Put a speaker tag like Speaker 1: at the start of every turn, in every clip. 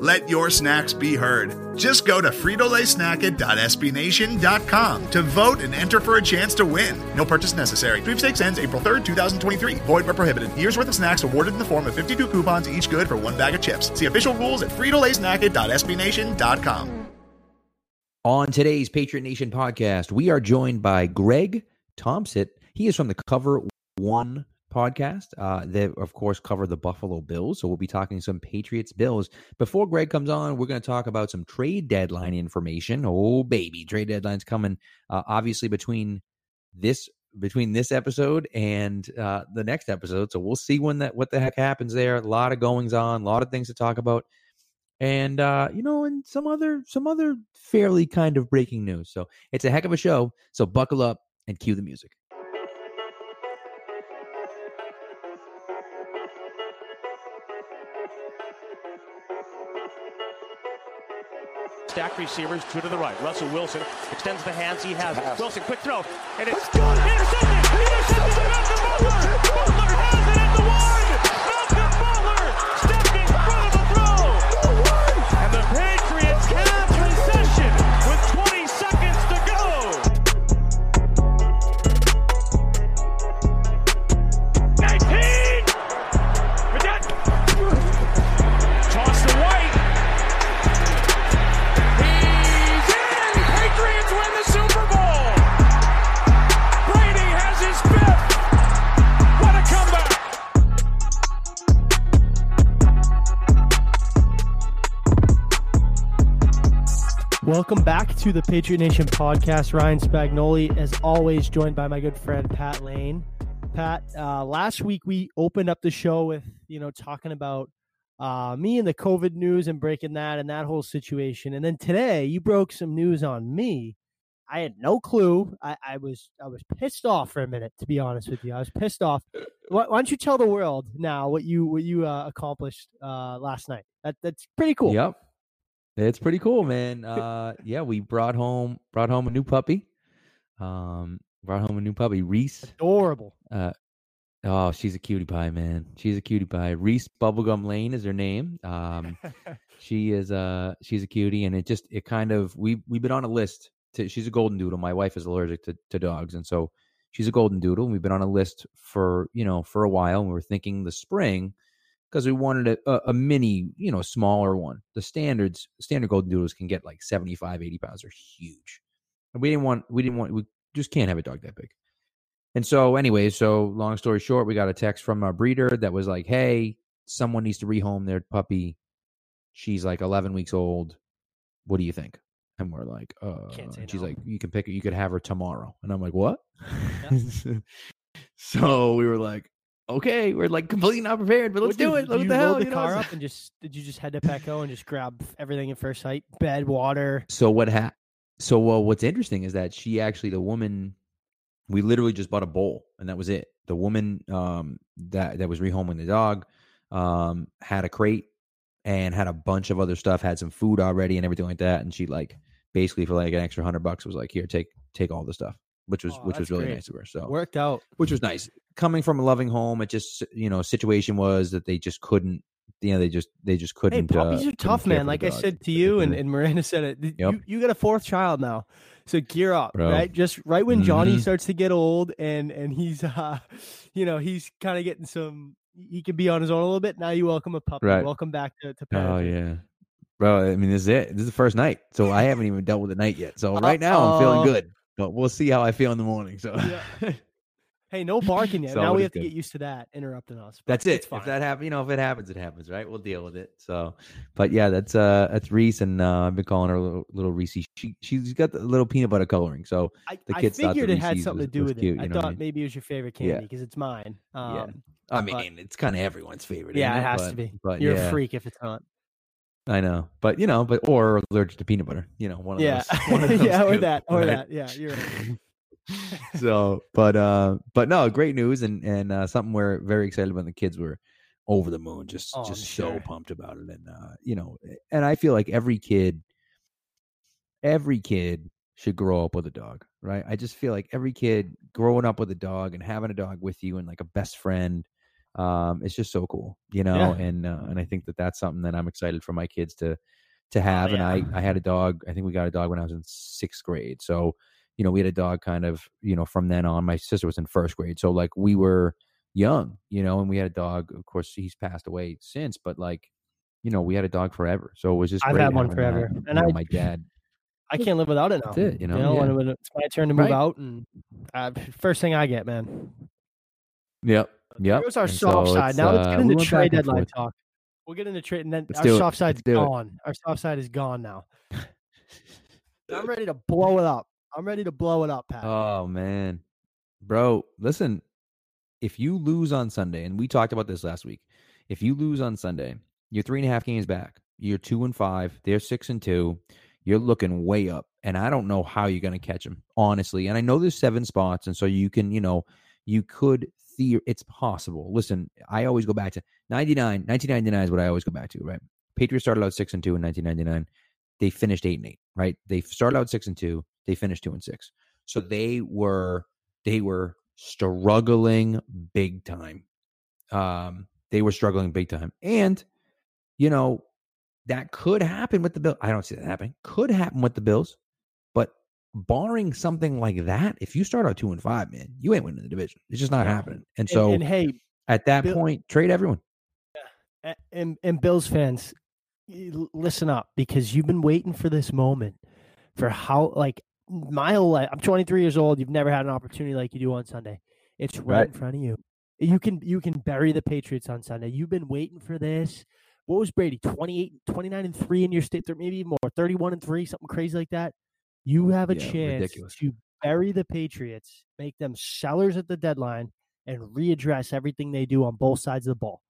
Speaker 1: Let your snacks be heard. Just go to fritolaysnacket.sbnation.com to vote and enter for a chance to win. No purchase necessary. Sweepstakes ends April 3rd, 2023. Void where prohibited. Year's worth of snacks awarded in the form of 52 coupons, each good for one bag of chips. See official rules at fritolaysnacket.sbnation.com.
Speaker 2: On today's Patriot Nation podcast, we are joined by Greg Tompsett. He is from the Cover One podcast. Uh, they, of course, cover the Buffalo Bills. So we'll be talking some Patriots Bills. Before Greg comes on, we're going to talk about some trade deadline information. Oh, baby. Trade deadline's coming, uh, obviously, between this between this episode and uh, the next episode. So we'll see when that what the heck happens there. A lot of goings on, a lot of things to talk about and uh, you know, and some other some other fairly kind of breaking news. So it's a heck of a show. So buckle up and cue the music.
Speaker 3: Stacked receivers, two to the right. Russell Wilson extends the hands he has. Wilson, quick throw, and it's intercepted. Intercepted by Malcolm Butler. Butler has it at the one.
Speaker 4: Welcome back to the Patriot Nation podcast. Ryan Spagnoli, as always, joined by my good friend Pat Lane. Pat, uh, last week we opened up the show with you know talking about uh, me and the COVID news and breaking that and that whole situation, and then today you broke some news on me. I had no clue. I, I was I was pissed off for a minute, to be honest with you. I was pissed off. Why, why don't you tell the world now what you what you uh, accomplished uh, last night? That that's pretty cool.
Speaker 2: Yep. It's pretty cool, man. Uh, yeah, we brought home brought home a new puppy. Um, brought home a new puppy, Reese.
Speaker 4: Adorable.
Speaker 2: Uh, oh, she's a cutie pie, man. She's a cutie pie. Reese Bubblegum Lane is her name. Um, she is uh she's a cutie, and it just it kind of we we've been on a list. To, she's a golden doodle. My wife is allergic to to dogs, and so she's a golden doodle. And we've been on a list for you know for a while, and we were thinking the spring because we wanted a, a, a mini, you know, smaller one. The standards, standard golden doodles can get like 75, 80 pounds. They're huge. And we didn't want, we didn't want, we just can't have a dog that big. And so, anyway, so long story short, we got a text from our breeder that was like, hey, someone needs to rehome their puppy. She's like 11 weeks old. What do you think? And we're like, uh,
Speaker 4: Can't say
Speaker 2: and she's
Speaker 4: no.
Speaker 2: like, you can pick it. You could have her tomorrow. And I'm like, what? so we were like, okay, we're like completely not prepared, but let's
Speaker 4: What
Speaker 2: do
Speaker 4: did-
Speaker 2: it. What
Speaker 4: you
Speaker 2: the
Speaker 4: load
Speaker 2: hell?
Speaker 4: the
Speaker 2: you know,
Speaker 4: car
Speaker 2: it's-
Speaker 4: up and just did you just head to Petco and just grab everything at first sight? Bed, water.
Speaker 2: So what ha- So well, what's interesting is that she actually, the woman, we literally just bought a bowl and that was it. The woman um, that that was rehoming the dog um, had a crate and had a bunch of other stuff, had some food already and everything like that, and she like basically for like an extra hundred bucks was like, here, take take all the stuff, which was
Speaker 4: Oh,
Speaker 2: which was really
Speaker 4: great.
Speaker 2: nice of her. So
Speaker 4: Worked out.
Speaker 2: which was nice. Coming from a loving home, it just you know situation was that they just couldn't. You know, they just they just couldn't.
Speaker 4: puppies
Speaker 2: uh,
Speaker 4: are tough, man. Like I said to you, and, and Miranda said it.
Speaker 2: Yep.
Speaker 4: You, you got a fourth child now, so gear up,
Speaker 2: Bro.
Speaker 4: right? Just right when Johnny
Speaker 2: Mhm.
Speaker 4: starts to get old, and and he's, uh, you know, he's kind of getting some. He can be on his own a little bit. Now you welcome a puppy.
Speaker 2: Right.
Speaker 4: Welcome back to to
Speaker 2: Oh yeah, bro. I mean, this is it. This is the first night, so I haven't even dealt with the night yet. So right now I'm feeling good, but we'll see how I feel in the morning. So
Speaker 4: Yeah. Hey, no barking yet.
Speaker 2: So
Speaker 4: now we have to get used to that interrupting us.
Speaker 2: that's it. If that happens, you know, if it happens, it happens, right? We'll deal with it. So, but yeah, that's uh, that's Reese, and uh, I've been calling her little, little Reese. She she's got the little peanut butter coloring. So
Speaker 4: I,
Speaker 2: the
Speaker 4: I
Speaker 2: kids thought the
Speaker 4: figured it had something
Speaker 2: was-
Speaker 4: to do with
Speaker 2: cute,
Speaker 4: it. I
Speaker 2: know I
Speaker 4: thought
Speaker 2: mean?
Speaker 4: maybe it was your favorite candy because it's mine. Um,
Speaker 2: I
Speaker 4: but-
Speaker 2: mean, it's kind of everyone's favorite.
Speaker 4: yeah,
Speaker 2: ain't
Speaker 4: it has
Speaker 2: but,
Speaker 4: to be.
Speaker 2: But
Speaker 4: You're
Speaker 2: yeah.
Speaker 4: a freak if it's not.
Speaker 2: I know, but you know, but or allergic to peanut butter. You know, one of
Speaker 4: yeah,
Speaker 2: those. One of those
Speaker 4: yeah, or that, or
Speaker 2: right?
Speaker 4: that. Yeah, you're right.
Speaker 2: so but uh but no great news and and uh something we're very excited about the kids were over the moon just
Speaker 4: Oh,
Speaker 2: just so pumped about it and uh you know and i feel like every kid every kid should grow up with a dog right i just feel like every kid growing up with a dog and having a dog with you and like a best friend um it's just so cool you know
Speaker 4: Yeah.
Speaker 2: and uh, and i think that that's something that i'm excited for my kids to to have and
Speaker 4: Oh, yeah.
Speaker 2: i i had a dog i think we got a dog when i was in sixth grade so you know, we had a dog kind of, you know, from then on. My sister was in first grade. So like we were young, you know, and we had a dog. Of course, he's passed away since, but like, you know, we had a dog forever. So it was just
Speaker 4: I've had one forever.
Speaker 2: that.
Speaker 4: And
Speaker 2: You know,
Speaker 4: I-
Speaker 2: my dad.
Speaker 4: I can't live without it now.
Speaker 2: It, you know,
Speaker 4: when,
Speaker 2: yeah.
Speaker 4: when it's my turn to move
Speaker 2: Right.
Speaker 4: out, and uh, first thing I get, man.
Speaker 2: Yep. Yep.
Speaker 4: Here's our
Speaker 2: And
Speaker 4: soft
Speaker 2: so
Speaker 4: side.
Speaker 2: it's,
Speaker 4: Now let's
Speaker 2: uh,
Speaker 4: get
Speaker 2: we
Speaker 4: into
Speaker 2: went
Speaker 4: trade deadline talk. We'll get into trade, and then
Speaker 2: Let's
Speaker 4: our
Speaker 2: do it.
Speaker 4: soft side's
Speaker 2: Let's
Speaker 4: gone. Our soft side is gone now. I'm ready to blow it up. I'm ready to blow it up, Pat.
Speaker 2: Oh man, bro, listen. If you lose on Sunday, and we talked about this last week, if you lose on Sunday, you're three and a half games back. You're two and five. They're six and two. You're looking way up, and I don't know how you're going to catch them, honestly. And I know there's seven spots, and so you can, you know, you could. The it's possible. Listen, I always go back to 99. 1999 is what I always go back to, right? Patriots started out six and two in 1999. They finished eight and eight, right? They started out six and two. They finished two and six. So they were they were struggling big time. Um, they were struggling big time, and you know that could happen with the Bills. I don't see that happening. Could happen with the Bills, barring something like that, if you start out two and five, man, you ain't winning the division. It's just not
Speaker 4: No.
Speaker 2: happening. And
Speaker 4: And-
Speaker 2: so
Speaker 4: and, hey,
Speaker 2: at that
Speaker 4: Bill-
Speaker 2: point, trade everyone.
Speaker 4: and and Bills fans, listen up because you've been waiting for this moment for how like my whole life. I'm 23 years old. You've never had an opportunity like you do on Sunday. It's right,
Speaker 2: Right.
Speaker 4: in front of you. You can you can bury the Patriots on Sunday. You've been waiting for this. What was Brady? 28, 29 and 3 in your state, maybe even more, 31 and 3, something crazy like that. You have a
Speaker 2: Yeah,
Speaker 4: chance
Speaker 2: ridiculous.
Speaker 4: to bury the Patriots, make them sellers at the deadline, and readdress everything they do on both sides of the ball.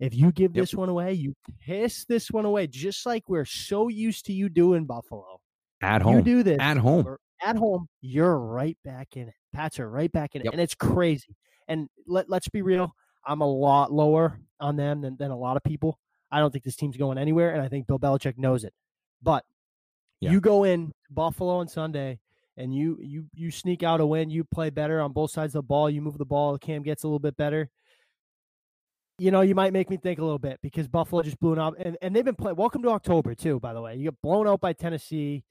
Speaker 4: If you give
Speaker 2: Yep.
Speaker 4: this one away, you piss this one away, just like we're so used to you doing Buffalo.
Speaker 2: At home.
Speaker 4: You do this
Speaker 2: At home.
Speaker 4: at home, you're right back in it. Pats are right back in it.
Speaker 2: Yep.
Speaker 4: And it's crazy. And let, let's be real, I'm a lot lower on them than, than a lot of people. I don't think this team's going anywhere, and I think Bill Belichick knows it. But
Speaker 2: Yeah.
Speaker 4: you go in Buffalo on Sunday and you you you sneak out a win, you play better on both sides of the ball, you move the ball, Cam gets a little bit better. You know, you might make me think a little bit because Buffalo just blew up and, and they've been playing welcome to October too, by the way. You get blown out by Tennessee.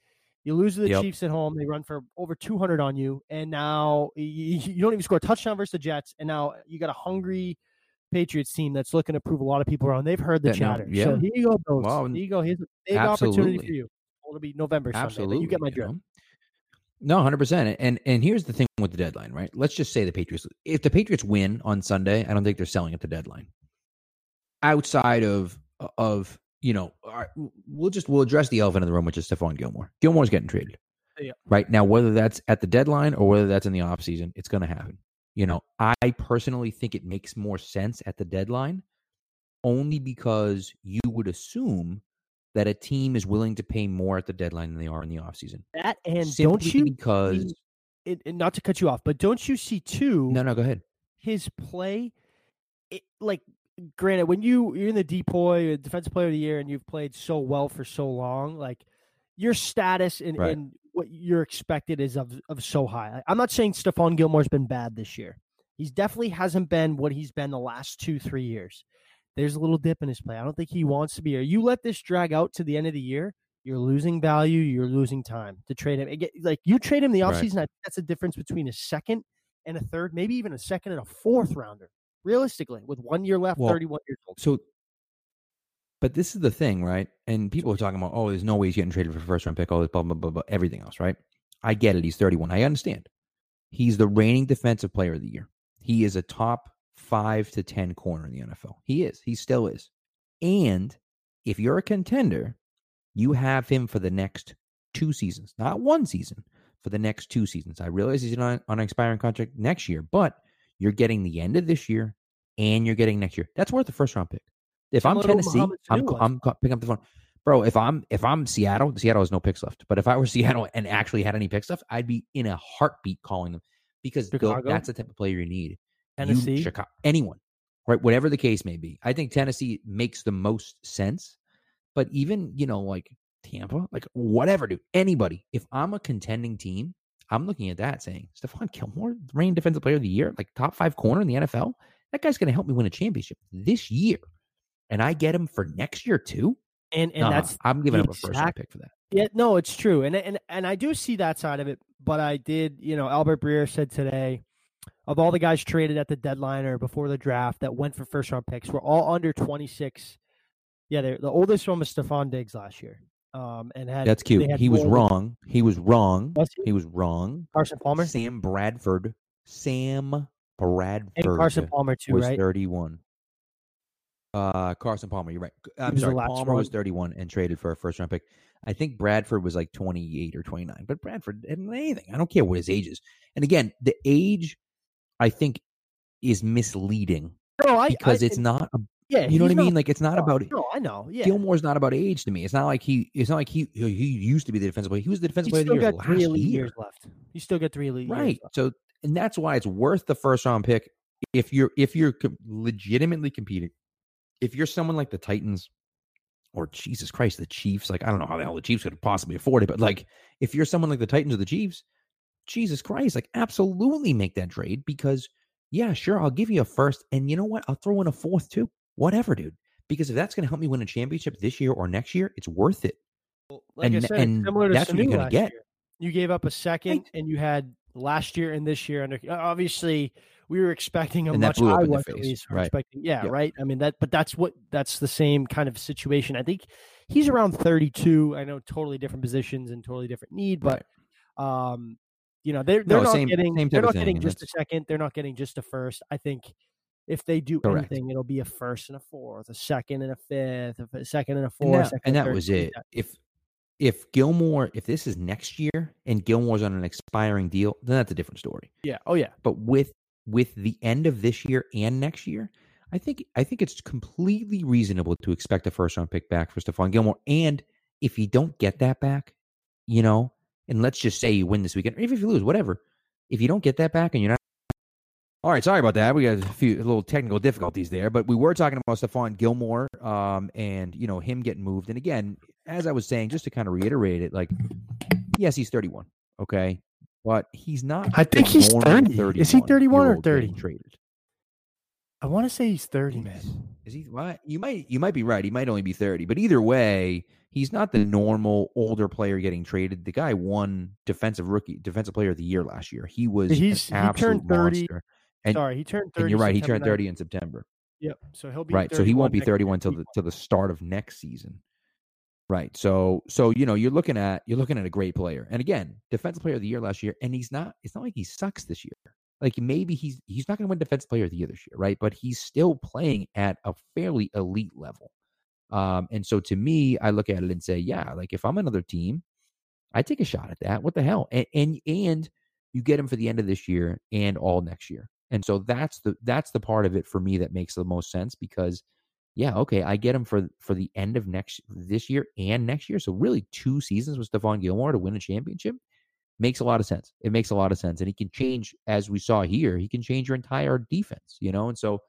Speaker 4: You lose to the
Speaker 2: Yep.
Speaker 4: Chiefs at home. They run for over 200 on you. And now you, you don't even score a touchdown versus the Jets. And now you got a hungry Patriots team that's looking to prove a lot of people wrong. They've heard the
Speaker 2: Yeah, no,
Speaker 4: chatter.
Speaker 2: yeah.
Speaker 4: So here you go, Bills.
Speaker 2: Well,
Speaker 4: here you go. Here's a big opportunity for you. It'll be November
Speaker 2: Absolutely.
Speaker 4: You get my
Speaker 2: you
Speaker 4: drift.
Speaker 2: know? No, hundred percent. And and here's the thing with the deadline, right? Let's just say the Patriots. If the Patriots win on Sunday, I don't think they're selling at the deadline. Outside of of you know, right, we'll just we'll address the elephant in the room, which is Stephon Gilmore. Gilmore's getting traded.
Speaker 4: Yeah.
Speaker 2: Right now, whether that's at the deadline or whether that's in the offseason, it's going to happen. You know, I personally think it makes more sense at the deadline, only because you would assume that a team is willing to pay more at the deadline than they are in the offseason.
Speaker 4: That and
Speaker 2: Simply
Speaker 4: don't you
Speaker 2: because
Speaker 4: it, it- not to cut you off, but don't you see too
Speaker 2: no, no, go ahead.
Speaker 4: his play? It, like, granted, when you you're in the depoy, uh, defensive player of the year, and you've played so well for so long, like your status and,
Speaker 2: Right.
Speaker 4: and what you're expected is of of so high. I'm not saying Stephon Gilmore's been bad this year. He's definitely hasn't been what he's been the last two three years. There's a little dip in his play. I don't think he wants to be here. You let this drag out to the end of the year, you're losing value. You're losing time to trade him. Get- like you trade him the
Speaker 2: Right.
Speaker 4: offseason, I think that's the difference between a second and a third, maybe even a second and a fourth rounder. Realistically, with one year left,
Speaker 2: Well,
Speaker 4: 31 years old.
Speaker 2: So, but this is the thing, right? And people are talking about, oh, there's no way he's getting traded for a first round pick, all this, blah, blah, blah, blah, everything else, right? I get it. He's 31. I understand. He's the reigning defensive player of the year. He is a top five to 10 corner in the NFL. He is. He still is. And if you're a contender, you have him for the next two seasons, not one season, for the next two seasons. I realize he's on, on an expiring contract next year, but you're getting the end of this year and you're getting next year. That's worth a first round pick. If I'm
Speaker 4: Similar to what
Speaker 2: Tennessee, I'm. I'm picking up the phone. bro. If I'm if I'm Seattle, Seattle has no picks left. But if I were Seattle and actually had any picks left, I'd be in a heartbeat calling them because
Speaker 4: Chicago?
Speaker 2: that's the type of player you need. You-
Speaker 4: Tennessee.
Speaker 2: Chicago, anyone, right? Whatever the case may be. I think Tennessee makes the most sense. But even, you know, like Tampa, like whatever, dude, anybody. If I'm a contending team, I'm looking at that saying, Stephon Gilmore, reigning defensive player of the year, like top five corner in the NFL. That guy's going to help me win a championship this year. And I get him for next year too.
Speaker 4: and and
Speaker 2: Nah,
Speaker 4: that's
Speaker 2: I'm giving up a first round pick for that.
Speaker 4: Yeah, no, it's true, and and and I do see that side of it. But I did, you know, Albert Breer said today, of all the guys traded at the deadline or before the draft that went for first round picks, were all under twenty six. Yeah, they're, the oldest one was Stefon Diggs last year, um, and had
Speaker 2: That's cute.
Speaker 4: had
Speaker 2: He was
Speaker 4: four with
Speaker 2: wrong. He was wrong.
Speaker 4: Was he?
Speaker 2: He was wrong.
Speaker 4: Carson Palmer
Speaker 2: Sam Bradford. Sam Bradford.
Speaker 4: and Carson Palmer too,
Speaker 2: was
Speaker 4: right?
Speaker 2: 31. Uh, Carson Palmer, you're right. I'm
Speaker 4: was
Speaker 2: sorry. Palmer was 31 and traded for a first round pick. I think Bradford was like 28 or 29, but Bradford didn't anything. I don't care what his age is. And again, the age, I think, is misleading
Speaker 4: No, I,
Speaker 2: because
Speaker 4: I,
Speaker 2: it's not. A,
Speaker 4: Yeah,
Speaker 2: you know what I
Speaker 4: he's not-
Speaker 2: mean? Like it's not
Speaker 4: no,
Speaker 2: about.
Speaker 4: No, I know. Yeah,
Speaker 2: Gilmore's not about age to me. It's not like he. It's not like he. He used to be the defensive player. He was the defensive player of the
Speaker 4: still
Speaker 2: year
Speaker 4: got
Speaker 2: last
Speaker 4: three elite
Speaker 2: year.
Speaker 4: years left. You still got three elite
Speaker 2: right
Speaker 4: years left.
Speaker 2: so and that's why it's worth the first round pick if you're if you're legitimately competing if you're someone like the titans or jesus christ the chiefs like i don't know how the hell the chiefs could possibly afford it but like if you're someone like the titans or the chiefs jesus christ like absolutely make that trade because yeah sure i'll give you a first and you know what i'll throw in a fourth too whatever dude because if that's going to help me win a championship this year or next year it's worth it
Speaker 4: Like I
Speaker 2: And-
Speaker 4: said,
Speaker 2: and
Speaker 4: similar to
Speaker 2: that's what you're gonna get.
Speaker 4: year. You gave up a second, and you had last year and this year under. Obviously, we were expecting a
Speaker 2: And
Speaker 4: much.
Speaker 2: blew up
Speaker 4: I
Speaker 2: in their
Speaker 4: was at least
Speaker 2: right.
Speaker 4: expecting. Yeah,
Speaker 2: Yep.
Speaker 4: right. I mean that, but that's what that's the same kind of situation. I think he's around thirty-two. I know totally different positions and totally different need, but um, you know they're they're
Speaker 2: No,
Speaker 4: not
Speaker 2: same-
Speaker 4: getting
Speaker 2: same
Speaker 4: they're not getting just a second. They're not getting just a first. I think. If they do
Speaker 2: Correct.
Speaker 4: anything, it'll be a first and a fourth, a second and a fifth, a second and a
Speaker 2: and
Speaker 4: fourth,
Speaker 2: that,
Speaker 4: second
Speaker 2: and
Speaker 4: and
Speaker 2: that was it. If if Gilmore, if this is next year and Gilmore's on an expiring deal, then that's a different story.
Speaker 4: Yeah. Oh yeah.
Speaker 2: But with with the end of this year and next year, I think I think it's completely reasonable to expect a first round pick back for Stephon Gilmore. And if you don't get that back, you know, and let's just say you win this weekend, or even if you lose, whatever. If you don't get that back and you're not all right, sorry about that. We got a few little technical difficulties there, but we were talking about Stephon Gilmore, um, and you know him getting moved. And again, as I was saying, just to kind of reiterate it, like, yes, he's 31, okay, but he's not.
Speaker 4: I think he's 30. Is he 31 or 30?
Speaker 2: Traded.
Speaker 4: I want to say he's 30, man.
Speaker 2: Is he? What? You might. You might be right. He might only be 30, but either way, he's not the normal older player getting traded. The guy won defensive rookie, defensive player of the year last year. He was
Speaker 4: He's-
Speaker 2: an
Speaker 4: he turned 30
Speaker 2: monster. And,
Speaker 4: Sorry, he turned 30.
Speaker 2: and you're right. He turned 30
Speaker 4: 9th.
Speaker 2: in September.
Speaker 4: Yep. So he'll be
Speaker 2: right so he won't be 31 till the till the start of next season right so so you know you're looking at you're looking at a great player and again defensive player of the year last year and he's not it's not like he sucks this year like maybe he's he's not going to win defensive player of the year this year right but he's still playing at a fairly elite level um and so to me i look at it and say yeah like if i'm another team i take a shot at that what the hell and and, and you get him for the end of this year and all next year and so that's the that's the part of it for me that makes the most sense because yeah, okay, I get him for for the end of next this year and next year. So really two seasons with Stephon Gilmore to win a championship makes a lot of sense. It makes a lot of sense. And he can change, as we saw here, he can change your entire defense, you know? And so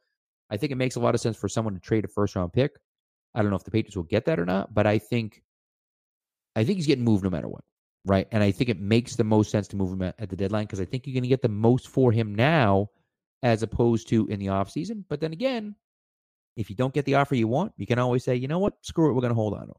Speaker 2: I think it makes a lot of sense for someone to trade a first round pick. I don't know if the Patriots will get that or not, but I think I think he's getting moved no matter what. Right. And I think it makes the most sense to move him at, at the deadline because I think you're going to get the most for him now as opposed to in the offseason. But then again, if you don't get the offer you want, you can always say, you know what, screw it, we're going to hold on to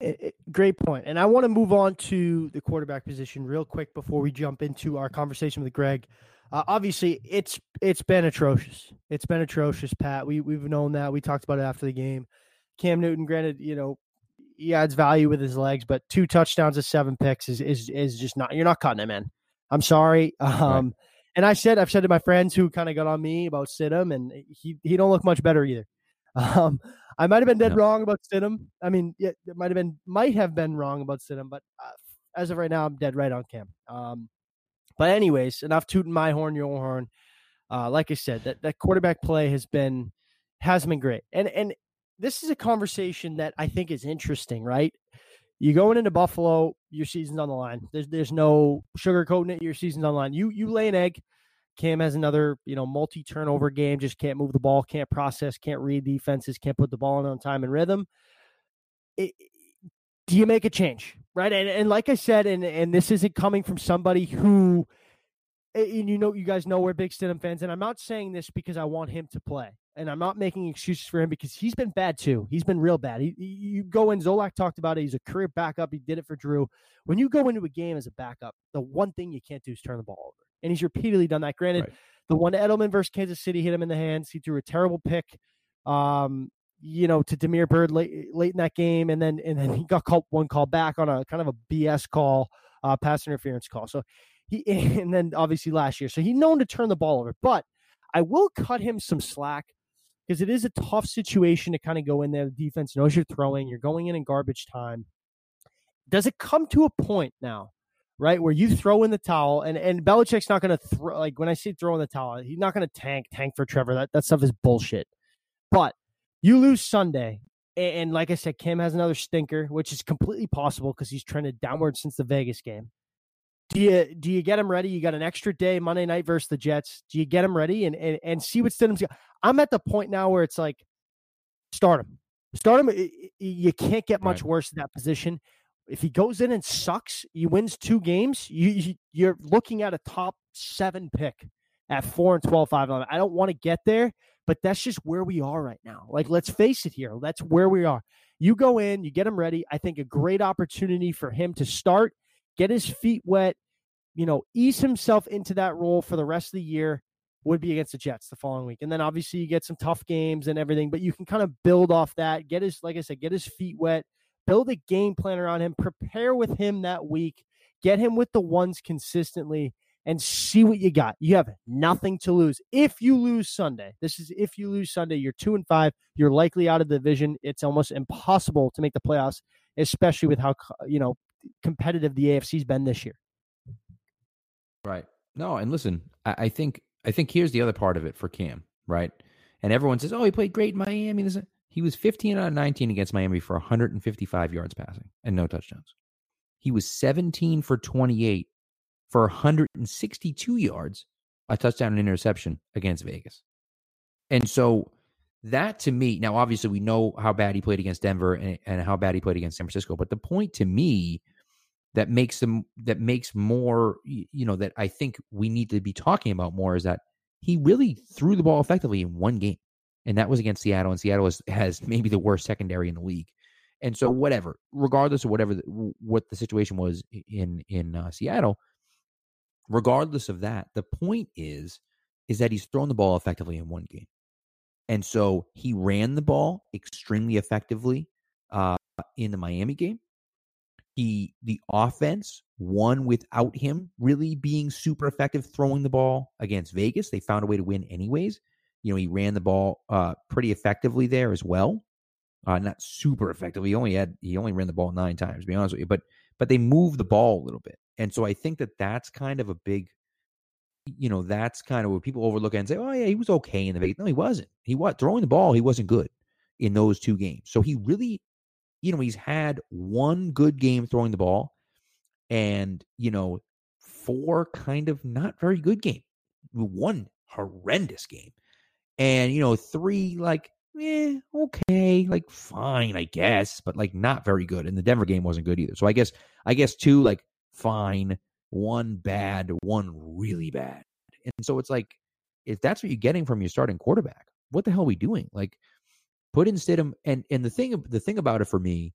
Speaker 2: him.
Speaker 4: Great point. And I want to move on to the quarterback position real quick before we jump into our conversation with Greg. Uh, obviously, it's it's been atrocious. It's been atrocious, Pat. We we've known that. We talked about it after the game. Cam Newton, granted, you know, he adds value with his legs, but two touchdowns and seven picks is is is just not. You're not cutting it, man. I'm sorry. Um, and I said I've said to my friends who kind of got on me about Stidham, and he he don't look much better either. Um, I might have been dead
Speaker 2: No.
Speaker 4: wrong about Stidham. I mean, yeah, it might have been might have been wrong about Stidham, but uh, as of right now, I'm dead right on Cam. Um, but anyways, enough tooting my horn, your horn. Uh, like I said, that that quarterback play has been hasn't been great, and and this is a conversation that I think is interesting, right? You going into Buffalo, your season's on the line. There's there's no sugarcoating it. Your season's on the line. You you lay an egg. Cam has another, you know, multi turnover game. Just can't move the ball, can't process, can't read defenses, can't put the ball in on time and rhythm. It, do you make a change, right? And and like I said, and and this isn't coming from somebody who, and you know, you guys know we're big Stidham fans, and I'm not saying this because I want him to play and I'm not making excuses for him because he's been bad too. He's been real bad. He, you go in, Zolak talked about it. He's a career backup. He did it for Drew. When you go into a game as a backup, the one thing you can't do is turn the ball over. And he's repeatedly done that. Granted, right. the one Edelman versus Kansas City hit him in the hands. He threw a terrible pick, um, you know, to Demir Bird late late in that game, and then and then he got called one call back on a kind of a BS call, uh, pass interference call. So he and then obviously last year, so he's known to turn the ball over, but. I will cut him some slack because it is a tough situation to kind of go in there. The defense knows you're throwing, you're going in in garbage time. Does it come to a point now, right, where you throw in the towel and and Belichick's not going to throw like when I say throw in the towel, he's not going to tank tank for Trevor. That that stuff is bullshit. But you lose Sunday, and, and like I said, Cam has another stinker, which is completely possible because he's trended downward since the Vegas game. Do you do you get him ready? You got an extra day Monday night versus the Jets. Do you get him ready and and, and see what Stidham's got? I'm at the point now where it's like start him, start him. Eh, eh, eh, you can't get much right. worse in that position. If he goes in and sucks, he wins two games. You you're looking at a top seven pick at four and 12, 5 11. I don't want to get there, but that's just where we are right now. Like, let's face it here. That's where we are. You go in, you get him ready. I think a great opportunity for him to start get his feet wet, you know, ease himself into that role for the rest of the year would be against the Jets the following week. And then obviously you get some tough games and everything, but you can kind of build off that, get his, like I said, get his feet wet, build a game plan around him, prepare with him that week, get him with the ones consistently and see what you got. You have nothing to lose. If you lose Sunday, this is if you lose Sunday, you're two and five. You're likely out of the division. It's almost impossible to make the playoffs, especially with how you know competitive the AFC's been this year.
Speaker 2: Right. No, and listen, I, I, think I think here's the other part of it for Cam, right? And everyone says, "Oh, he played great in Miami." He was 15 out of 19 against Miami for 155 yards passing and no touchdowns. He was 17 for 28 for 162 yards, a touchdown and interception against Vegas. And so that to me, now obviously we know how bad he played against Denver and, and how bad he played against San Francisco, but the point to me that makes them that makes more you know that I think we need to be talking about more is that he really threw the ball effectively in one game, and that was against Seattle, and Seattle has, has maybe the worst secondary in the league. And so, whatever, regardless of whatever the, what the situation was in in uh, Seattle, regardless of that, the point is is that he's thrown the ball effectively in one game. And so he ran the ball extremely effectively uh, in the Miami game. He the offense won without him really being super effective throwing the ball against Vegas. They found a way to win anyways. You know, he ran the ball uh, pretty effectively there as well. Uh, not super effectively. He only had he only ran the ball nine times. To be honest with you, but but they moved the ball a little bit, and so I think that that's kind of a big you know, that's kind of what people overlook and say, oh, yeah, he was okay in the Vegas. No, he wasn't. He was throwing the ball, he wasn't good in those two games. So he really, you know, he's had one good game throwing the ball and, you know, four kind of not very good game, one horrendous game. And, you know, three like, eh, okay, like fine, I guess, but like not very good. And the Denver game wasn't good either. So I guess, I guess two, like fine one bad, one really bad. And so it's like, if that's what you're getting from your starting quarterback, what the hell are we doing? Like, put in Stidham. And and the thing the thing about it for me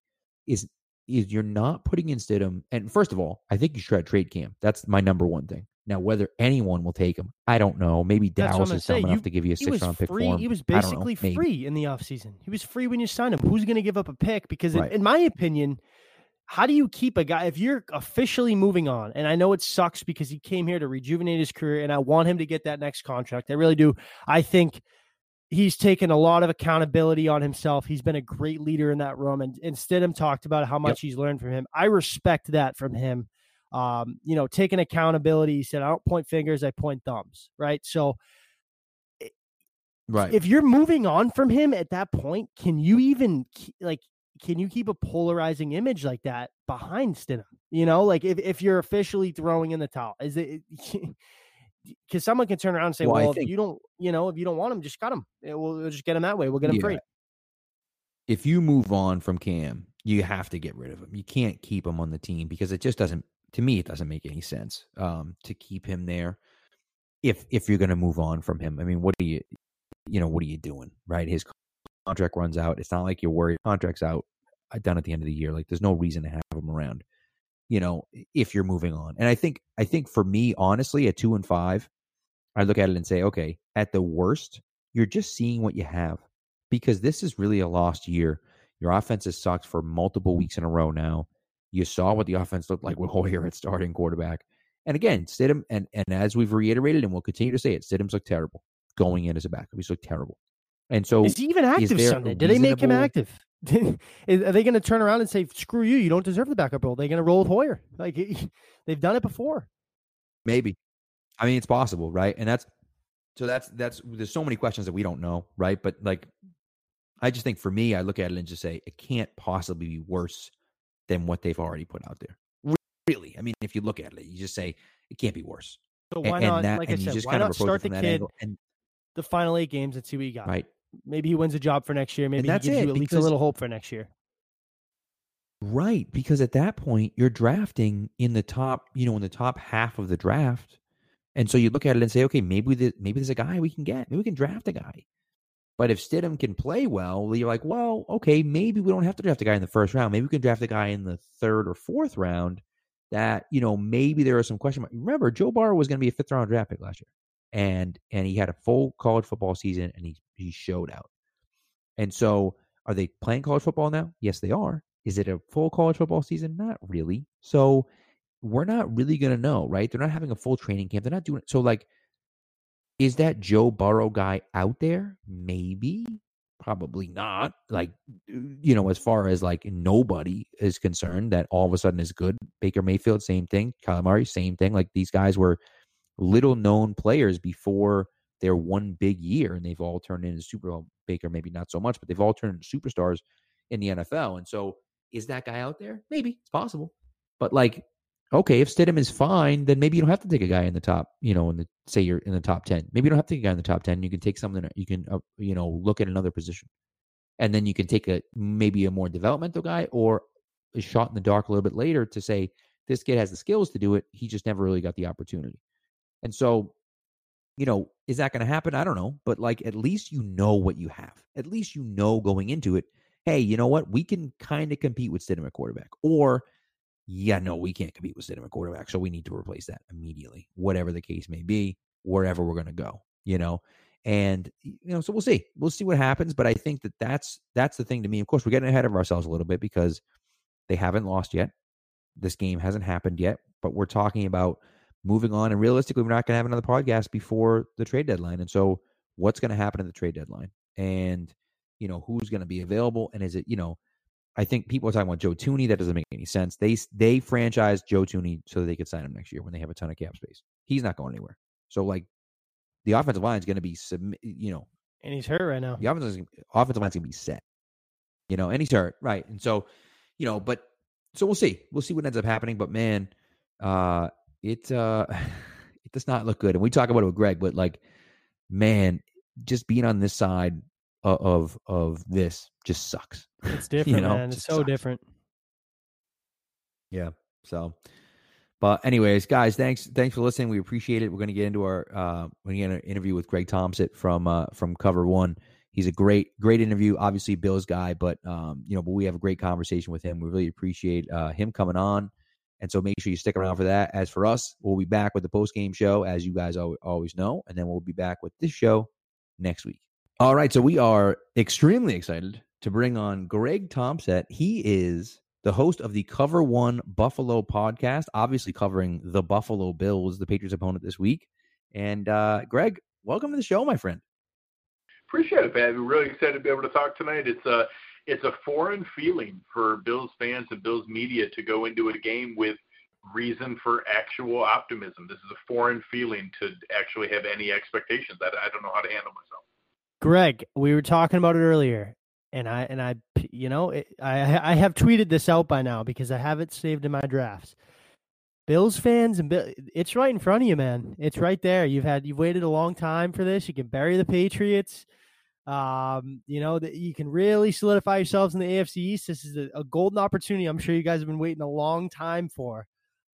Speaker 2: is is you're not putting in Stidham. And first of all, I think you should trade Cam. That's my number one thing. Now, whether anyone will take him, I don't know. Maybe Dallas is dumb enough to give you a six round pick
Speaker 4: free.
Speaker 2: for him.
Speaker 4: He was basically free in the offseason. He was free when you signed him. Who's going to give up a pick? Because, right. in, in my opinion, how do you keep a guy if you're officially moving on? And I know it sucks because he came here to rejuvenate his career, and I want him to get that next contract. I really do. I think he's taken a lot of accountability on himself. He's been a great leader in that room, and, and Stidham talked about how much yep. he's learned from him. I respect that from him. Um, you know, taking accountability. He said, "I don't point fingers, I point thumbs." Right. So
Speaker 2: Right.
Speaker 4: If you're moving on from him at that point, can you even like can you keep a polarizing image like that behind Stidham? You know, like if, if you're officially throwing in the towel, is it because someone can turn around and say, well, well think, if you don't, you know, if you don't want him, just cut him. We'll, we'll just get him that way. We'll get him yeah. free.
Speaker 2: If you move on from Cam, you have to get rid of him. You can't keep him on the team because it just doesn't. To me, it doesn't make any sense um, to keep him there. If if you're going to move on from him, I mean, what are you, you know, what are you doing? Right, his contract runs out. It's not like you're worried. Contract's out, uh, done at the end of the year. Like, there's no reason to have him around you know, if you're moving on. And I think I think for me, honestly, at two and five, I look at it and say, okay, at the worst, you're just seeing what you have because this is really a lost year. Your offense has sucked for multiple weeks in a row now. You saw what the offense looked like with Hoyer at starting quarterback. And again, Stidham, and, and as we've reiterated and we'll continue to say it, Stidham's looked terrible going in as a backup. He's looked terrible. And so
Speaker 4: is he even active Sunday? Did they make him active? Are they going to turn around and say, "Screw you! You don't deserve the backup role"? They're going to roll with Hoyer. Like they've done it before.
Speaker 2: Maybe. I mean, it's possible, right? And that's so that's that's there's so many questions that we don't know, right? But like, I just think for me, I look at it and just say it can't possibly be worse than what they've already put out there. Really, I mean, if you look at it, you just say it can't be worse.
Speaker 4: So why
Speaker 2: and,
Speaker 4: not?
Speaker 2: that,
Speaker 4: like I said, why not start the kid and, the final eight games and see what you got?
Speaker 2: Right.
Speaker 4: Maybe he wins a job for next year. Maybe he gives it, you at least a little hope for next year.
Speaker 2: Right, because at that point you're drafting in the top, you know, in the top half of the draft, and so you look at it and say, okay, maybe the, maybe there's a guy we can get, maybe we can draft a guy. But if Stidham can play well, you're like, well, okay, maybe we don't have to draft a guy in the first round. Maybe we can draft a guy in the third or fourth round. That you know, maybe there are some question marks. Remember, Joe Burrow was going to be a fifth round draft pick last year, and and he had a full college football season, and he he showed out. And so, are they playing college football now? Yes, they are. Is it a full college football season? Not really. So, we're not really going to know, right? They're not having a full training camp. They're not doing it. So, like, is that Joe Burrow guy out there? Maybe. Probably not. Like, you know, as far as like nobody is concerned, that all of a sudden is good. Baker Mayfield, same thing. Kyler same thing. Like, these guys were little known players before their one big year, and they've all turned into Super. Baker, maybe not so much, but they've all turned into superstars in the NFL. And so, is that guy out there? Maybe it's possible, but like, okay, if Stidham is fine, then maybe you don't have to take a guy in the top. You know, in the say you're in the top ten. Maybe you don't have to take a guy in the top ten. You can take something. You can uh, you know look at another position, and then you can take a maybe a more developmental guy or a shot in the dark a little bit later to say this kid has the skills to do it. He just never really got the opportunity. And so you know, is that going to happen? I don't know. But like, at least you know what you have. At least you know going into it, hey, you know what? We can kind of compete with Stidham at quarterback. Or, yeah, no, we can't compete with Stidham at quarterback. So we need to replace that immediately, whatever the case may be, wherever we're going to go, you know? And, you know, so we'll see. We'll see what happens. But I think that that's, that's the thing to me. Of course, we're getting ahead of ourselves a little bit because they haven't lost yet. This game hasn't happened yet. But we're talking about, moving on. And realistically, we're not going to have another podcast before the trade deadline. And so, what's going to happen at the trade deadline? And you know, who's going to be available? And is it you know, I think people are talking about Joe Thuney. That doesn't make any sense. They they franchised Joe Thuney so that they could sign him next year when they have a ton of cap space. He's not going anywhere. So like, the offensive line is going to be submit. You know,
Speaker 4: and he's hurt right now.
Speaker 2: The offensive offensive line's going to be set. You know, and he's hurt right. And so, you know, but so we'll see. We'll see what ends up happening. But man, uh, it uh it does not look good. And we talk about it with Greg, but like, man, just being on this side of of, of this just sucks.
Speaker 4: It's different, you know? man. It's so sucks. different.
Speaker 2: Yeah. So, but anyways, guys, thanks thanks for listening. We appreciate it. We're going to get into our uh, we're going to get an interview with Greg Tompsett from uh, from Cover One. He's a great great interview. Obviously, Bill's guy, but um, you know, but we have a great conversation with him. We really appreciate uh, him coming on. And so make sure you stick around for that. As for us, we'll be back with the post game show, as you guys always know. And then we'll be back with this show next week. All right. So we are extremely excited to bring on Greg Tompsett. He is the host of the Cover One Buffalo podcast, obviously covering the Buffalo Bills, the Patriots opponent this week. And uh, Greg, welcome to the show, my friend.
Speaker 5: Appreciate it, man. We're really excited to be able to talk tonight. It's uh, it's a foreign feeling for Bills fans and Bills media to go into a game with reason for actual optimism. This is a foreign feeling to actually have any expectations. I, I don't know how to handle myself.
Speaker 4: Greg, we were talking about it earlier, and I and I, you know, it, I I have tweeted this out by now because I have it saved in my drafts. Bills fans and Bill, it's right in front of you, man. It's right there. You've had you've waited a long time for this. You can bury the Patriots. Um, you know that you can really solidify yourselves in the AFC East. This is a, a, golden opportunity. I'm sure you guys have been waiting a long time for.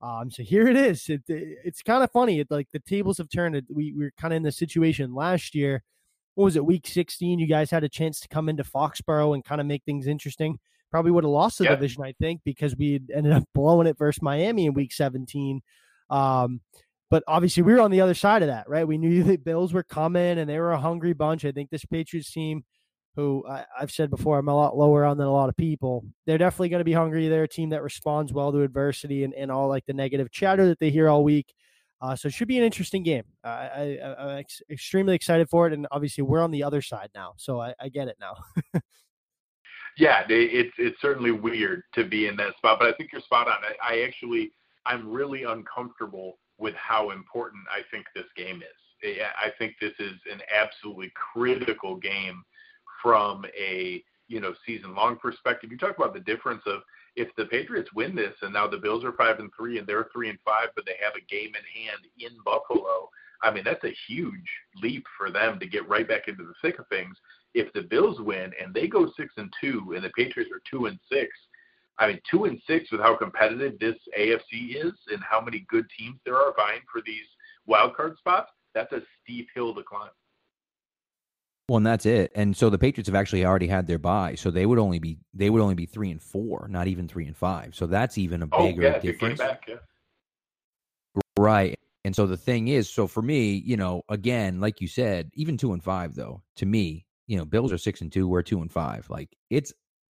Speaker 4: Um, so here it is. It, it, it's kind of funny. It, like the tables have turned. We, we were kind of in the situation last year. What was it, week 16? You guys had a chance to come into Foxborough and kind of make things interesting. Probably would have lost the division, I think, because we ended up blowing it versus Miami in week 17. Um, but obviously, we were on the other side of that, right? We knew the Bills were coming and they were a hungry bunch. I think this Patriots team who I, have said before, I'm a lot lower on than a lot of people. They're definitely going to be hungry. They're a team that responds well to adversity and, and all like the negative chatter that they hear all week. Uh, so it should be an interesting game. Uh, I, am ex- extremely excited for it, and obviously we're on the other side now, so I, I get it now.
Speaker 5: yeah, it's it's certainly weird to be in that spot, but I think you're spot on. I, I actually I'm really uncomfortable with how important I think this game is. I think this is an absolutely critical game from a you know season long perspective. You talk about the difference of if the Patriots win this and now the Bills are five and three and they're three and five, but they have a game in hand in Buffalo. I mean, that's a huge leap for them to get right back into the thick of things. If the Bills win and they go six and two and the Patriots are two and six, I mean, two and six with how competitive this AFC is and how many good teams there are vying for these wild card spots, that's a steep hill to climb.
Speaker 2: Well, and that's it. And so the Patriots have actually already had their bye, so they would only be they would only be three and four, not even three and five. So that's even a oh, bigger
Speaker 5: yeah,
Speaker 2: difference.
Speaker 5: Back, yeah.
Speaker 2: Right. And so the thing is, so for me, you know, again, like you said, even two and five though, to me, you know, Bills are six and two, we're two and five. Like it's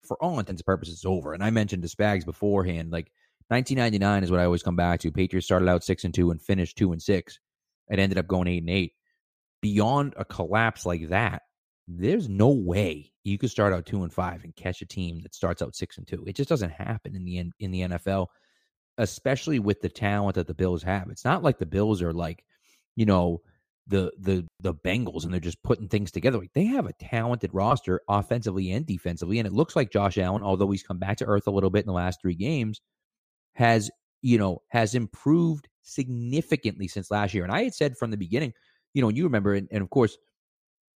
Speaker 2: for all intents and purposes over. And I mentioned to Spags beforehand, like 1999 is what I always come back to. Patriots started out six and two and finished two and six. It ended up going eight and eight beyond a collapse like that, there's no way you could start out two and five and catch a team that starts out six and two. It just doesn't happen in the in the NFL, especially with the talent that the Bills have. It's not like the Bills are like, you know, the the the Bengals and they're just putting things together. Like they have a talented roster offensively and defensively, and it looks like Josh Allen, although he's come back to earth a little bit in the last three games, has you know has improved significantly since last year. And I had said from the beginning you know, and you remember, and, and of course,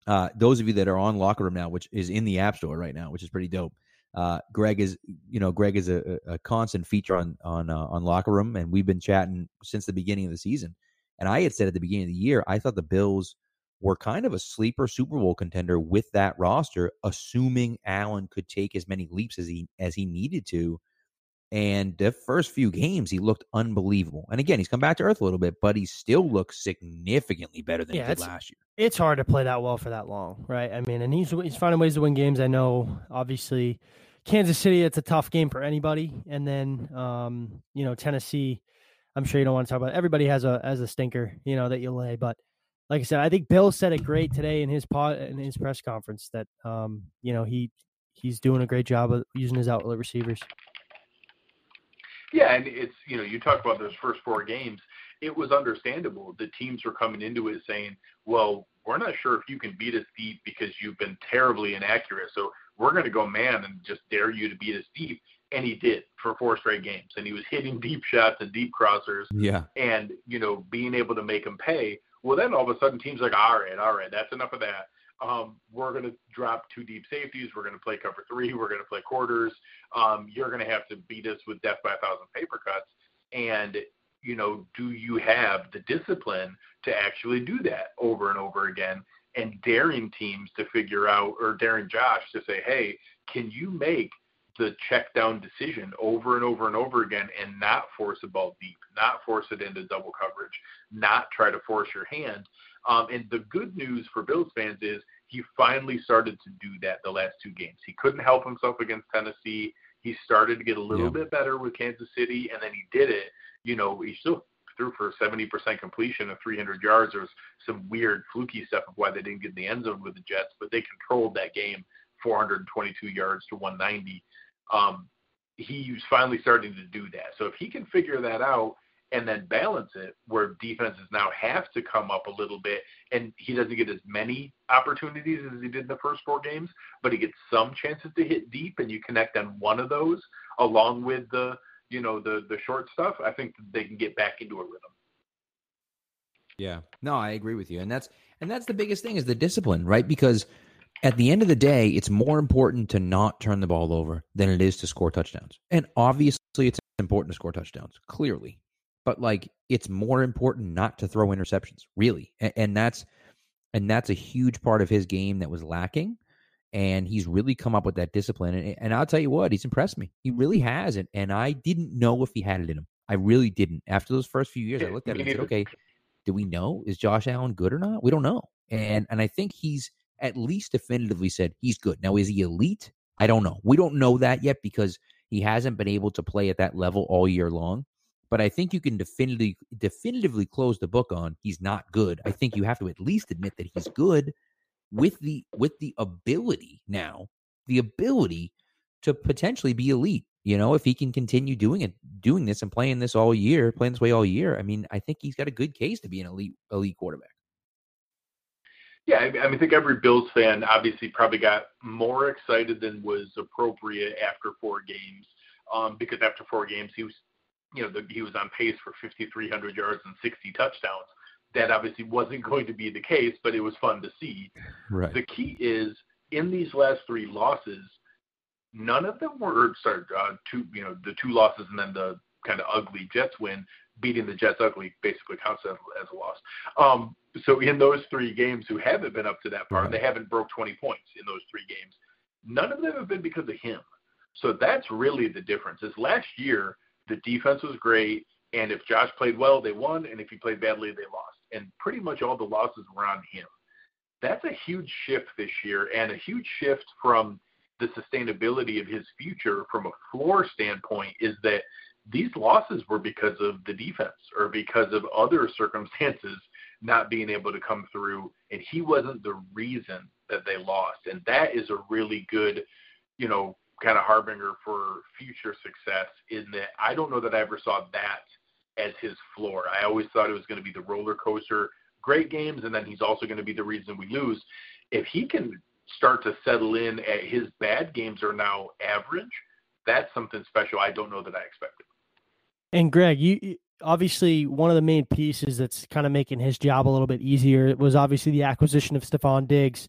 Speaker 2: uh, those of you that are on Locker Room now, which is in the App Store right now, which is pretty dope. Uh, Greg is, you know, Greg is a, a constant feature on on uh, on Locker Room, and we've been chatting since the beginning of the season. And I had said at the beginning of the year, I thought the Bills were kind of a sleeper Super Bowl contender with that roster, assuming Allen could take as many leaps as he as he needed to and the first few games, he looked unbelievable. And again, he's come back to earth a little bit, but he still looks significantly better than yeah, he did last year.
Speaker 4: It's hard to play that well for that long, right? I mean, and he's he's finding ways to win games. I know, obviously, Kansas City, it's a tough game for anybody. And then, um, you know, Tennessee, I'm sure you don't want to talk about. It. Everybody has a as a stinker, you know, that you lay. But like I said, I think Bill said it great today in his pod in his press conference that, um, you know, he he's doing a great job of using his outlet receivers.
Speaker 5: Yeah, and it's you know you talk about those first four games. It was understandable. The teams were coming into it saying, "Well, we're not sure if you can beat us deep because you've been terribly inaccurate. So we're going to go man and just dare you to beat us deep." And he did for four straight games, and he was hitting deep shots and deep crossers.
Speaker 2: Yeah,
Speaker 5: and you know being able to make them pay. Well, then all of a sudden teams like, "All right, all right, that's enough of that." um, we're going to drop two deep safeties. We're going to play cover three. We're going to play quarters. Um, you're going to have to beat us with death by a thousand paper cuts. And, you know, do you have the discipline to actually do that over and over again? And daring teams to figure out, or daring Josh to say, hey, can you make the check down decision over and over and over again and not force a ball deep, not force it into double coverage, not try to force your hand? Um, and the good news for Bills fans is he finally started to do that the last two games. He couldn't help himself against Tennessee. He started to get a little yeah. bit better with Kansas City, and then he did it. You know, he still threw for 70% completion of 300 yards. There was some weird fluky stuff of why they didn't get in the end zone with the Jets, but they controlled that game 422 yards to 190. Um, he's finally starting to do that. So if he can figure that out and then balance it where defenses now have to come up a little bit and he doesn't get as many opportunities as he did in the first four games, but he gets some chances to hit deep and you connect on one of those along with the you know the the short stuff, I think they can get back into a rhythm.
Speaker 2: Yeah. No, I agree with you. And that's and that's the biggest thing is the discipline, right? Because at the end of the day, it's more important to not turn the ball over than it is to score touchdowns. And obviously it's important to score touchdowns, clearly. But like it's more important not to throw interceptions, really. And, and that's and that's a huge part of his game that was lacking. And he's really come up with that discipline. And, and I'll tell you what, he's impressed me. He really has. And, and I didn't know if he had it in him. I really didn't. After those first few years, I looked at him and said, okay, do we know? Is Josh Allen good or not? We don't know. And and I think he's at least definitively said he's good. Now, is he elite? I don't know. We don't know that yet because he hasn't been able to play at that level all year long. But I think you can definitively definitively close the book on he's not good. I think you have to at least admit that he's good with the with the ability now, the ability to potentially be elite. You know, if he can continue doing it, doing this and playing this all year, playing this way all year, I mean, I think he's got a good case to be an elite elite quarterback.
Speaker 5: Yeah, I, mean, I think every Bills fan obviously probably got more excited than was appropriate after four games, um, because after four games he was, you know, the, he was on pace for 5,300 yards and 60 touchdowns. That obviously wasn't going to be the case, but it was fun to see.
Speaker 2: Right.
Speaker 5: The key is in these last three losses, none of them were sorry, uh, two, you know, the two losses and then the kind of ugly Jets win beating the Jets ugly basically counts as, as a loss. Um, so in those three games who haven't been up to that far, right. they haven't broke 20 points in those three games. None of them have been because of him. So that's really the difference. Is last year the defense was great, and if Josh played well, they won, and if he played badly, they lost. And pretty much all the losses were on him. That's a huge shift this year, and a huge shift from the sustainability of his future from a floor standpoint is that these losses were because of the defense or because of other circumstances not being able to come through and he wasn't the reason that they lost and that is a really good you know kind of harbinger for future success in that I don't know that I ever saw that as his floor. I always thought it was going to be the roller coaster, great games and then he's also going to be the reason we lose. If he can start to settle in at his bad games are now average, that's something special I don't know that I expected.
Speaker 4: And Greg, you obviously one of the main pieces that's kind of making his job a little bit easier was obviously the acquisition of Stefon Diggs.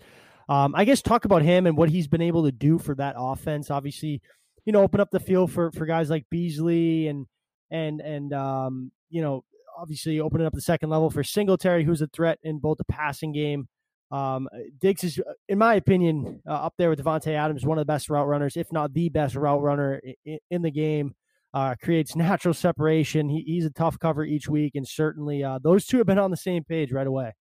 Speaker 4: Um, I guess talk about him and what he's been able to do for that offense. Obviously, you know, open up the field for for guys like Beasley and and and um, you know, obviously opening up the second level for Singletary, who's a threat in both the passing game. Um, Diggs is, in my opinion, uh, up there with Davante Adams, one of the best route runners, if not the best route runner in, in the game uh, creates natural separation. He, he's a tough cover each week, and certainly uh, those two have been on the same page right away.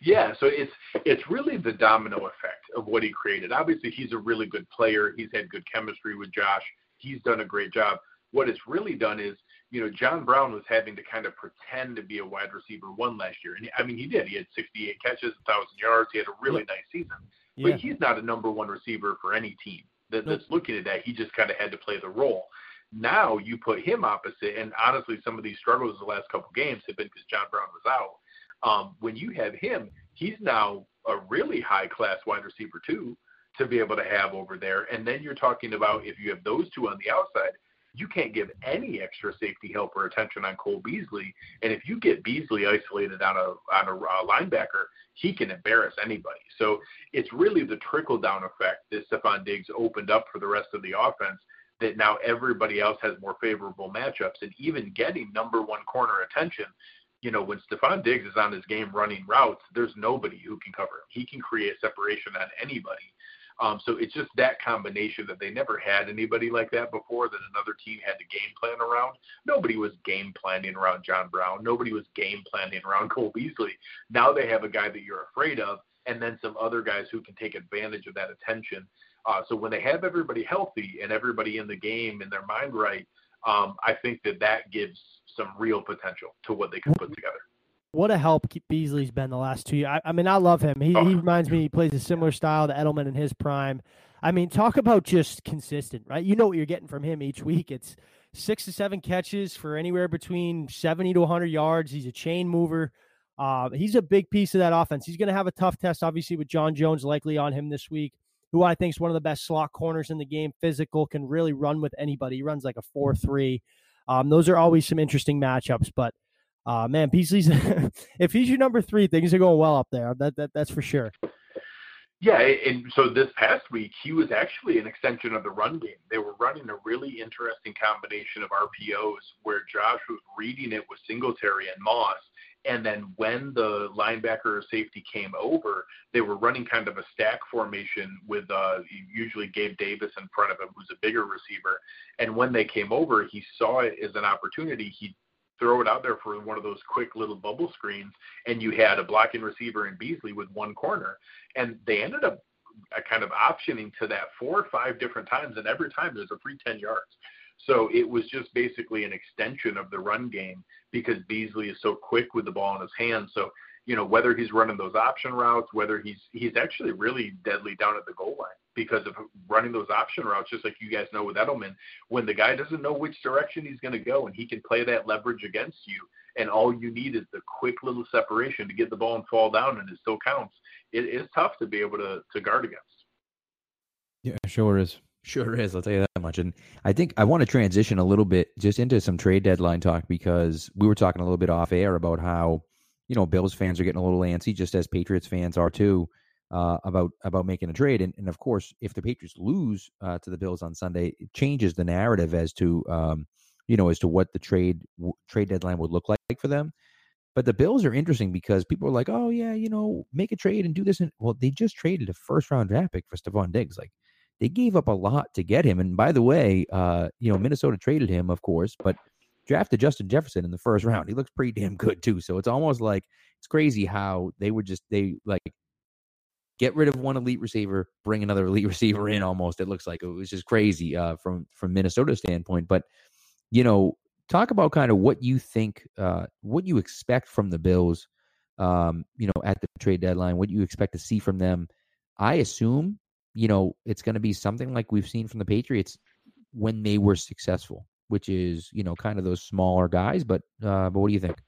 Speaker 5: Yeah, so it's it's really the domino effect of what he created. Obviously, he's a really good player. He's had good chemistry with Josh. He's done a great job. What it's really done is, you know, John Brown was having to kind of pretend to be a wide receiver one last year, and he, I mean, he did. He had 68 catches, 1,000 yards. He had a really yeah. nice season. But yeah. he's not a number one receiver for any team that, that's looking at that. He just kind of had to play the role. Now you put him opposite, and honestly, some of these struggles the last couple games have been because John Brown was out. Um, when you have him, he's now a really high class wide receiver too to be able to have over there. And then you're talking about if you have those two on the outside, you can't give any extra safety help or attention on Cole Beasley. And if you get Beasley isolated on a on a uh, linebacker, he can embarrass anybody. So it's really the trickle down effect that Stefon Diggs opened up for the rest of the offense that now everybody else has more favorable matchups and even getting number one corner attention. You know, when Stefon Diggs is on his game running routes, there's nobody who can cover him. He can create separation on anybody. Um, so it's just that combination that they never had anybody like that before that another team had to game plan around. Nobody was game planning around John Brown. Nobody was game planning around Cole Beasley. Now they have a guy that you're afraid of, and then some other guys who can take advantage of that attention uh, so when they have everybody healthy and everybody in the game and their mind right, um, I think that that gives some real potential to what they can put together.
Speaker 4: what a help Beasley's been the last two years. I, I mean, I love him. He,
Speaker 5: Oh.
Speaker 4: he reminds me he plays a similar style to Edelman in his prime. I mean, talk about just consistent, right? You know what you're getting from him each week. It's six to seven catches for anywhere between 70 to 100 yards. He's a chain mover. Uh, he's a big piece of that offense. He's going to have a tough test, obviously, with John Jones likely on him this week, who I think is one of the best slot corners in the game. Physical, can really run with anybody. He runs like a 4 3. Um, those are always some interesting matchups. But uh, man, Beasley's, if he's your number three, things are going well up there. That, that That's for sure.
Speaker 5: Yeah, and so this past week he was actually an extension of the run game. They were running a really interesting combination of RPOs where Josh was reading it with Singletary and Moss, and then when the linebacker or safety came over, they were running kind of a stack formation with uh, usually Gabe Davis in front of him, who's a bigger receiver. And when they came over, he saw it as an opportunity. He throw it out there for one of those quick little bubble screens, and you had a blocking receiver in Beasley with one corner, and they ended up uh, kind of optioning to that four or five different times, and every time there's a free 10 yards. So it was just basically an extension of the run game because Beasley is so quick with the ball in his hands. So you know whether he's running those option routes, whether he's he's actually really deadly down at the goal line because of running those option routes, just like you guys know with Edelman, when the guy doesn't know which direction he's going to go and he can play that leverage against you, and all you need is the quick little separation to get the ball and fall down, and it still counts. It is tough to be able to to guard against.
Speaker 2: Yeah, sure is. Sure is. I'll tell you that much. And I think I want to transition a little bit just into some trade deadline talk because we were talking a little bit off air about how, you know, Bills fans are getting a little antsy, just as Patriots fans are too, uh, about about making a trade. And, and of course, if the Patriots lose uh, to the Bills on Sunday, it changes the narrative as to, um, you know, as to what the trade w- trade deadline would look like for them. But the Bills are interesting because people are like, oh yeah, you know, make a trade and do this. And well, they just traded a first round draft pick for Stefon Diggs. Like they gave up a lot to get him. And by the way, uh, you know, Minnesota traded him, of course, but drafted Justin Jefferson in the first round. He looks pretty damn good too. So it's almost like it's crazy how they were just they like get rid of one elite receiver, bring another elite receiver in. Almost it looks like it was just crazy uh, from from Minnesota's standpoint. But you know, talk about kind of what you think, uh, what you expect from the Bills. Um, you know, at the trade deadline, what you expect to see from them. I assume you know, it's going to be something like we've seen from the Patriots when they were successful, which is, you know, kind of those smaller guys. But, uh, but what do you think?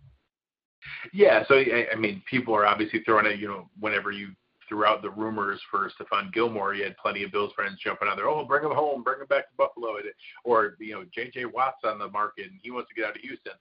Speaker 5: Yeah, so I, mean, people are obviously throwing it. You know, whenever you threw out the rumors for Stephon Gilmore, you had plenty of Bills friends jumping out there. Oh, bring him home, bring him back to Buffalo, or you know, J.J. Watt's on the market and he wants to get out of Houston.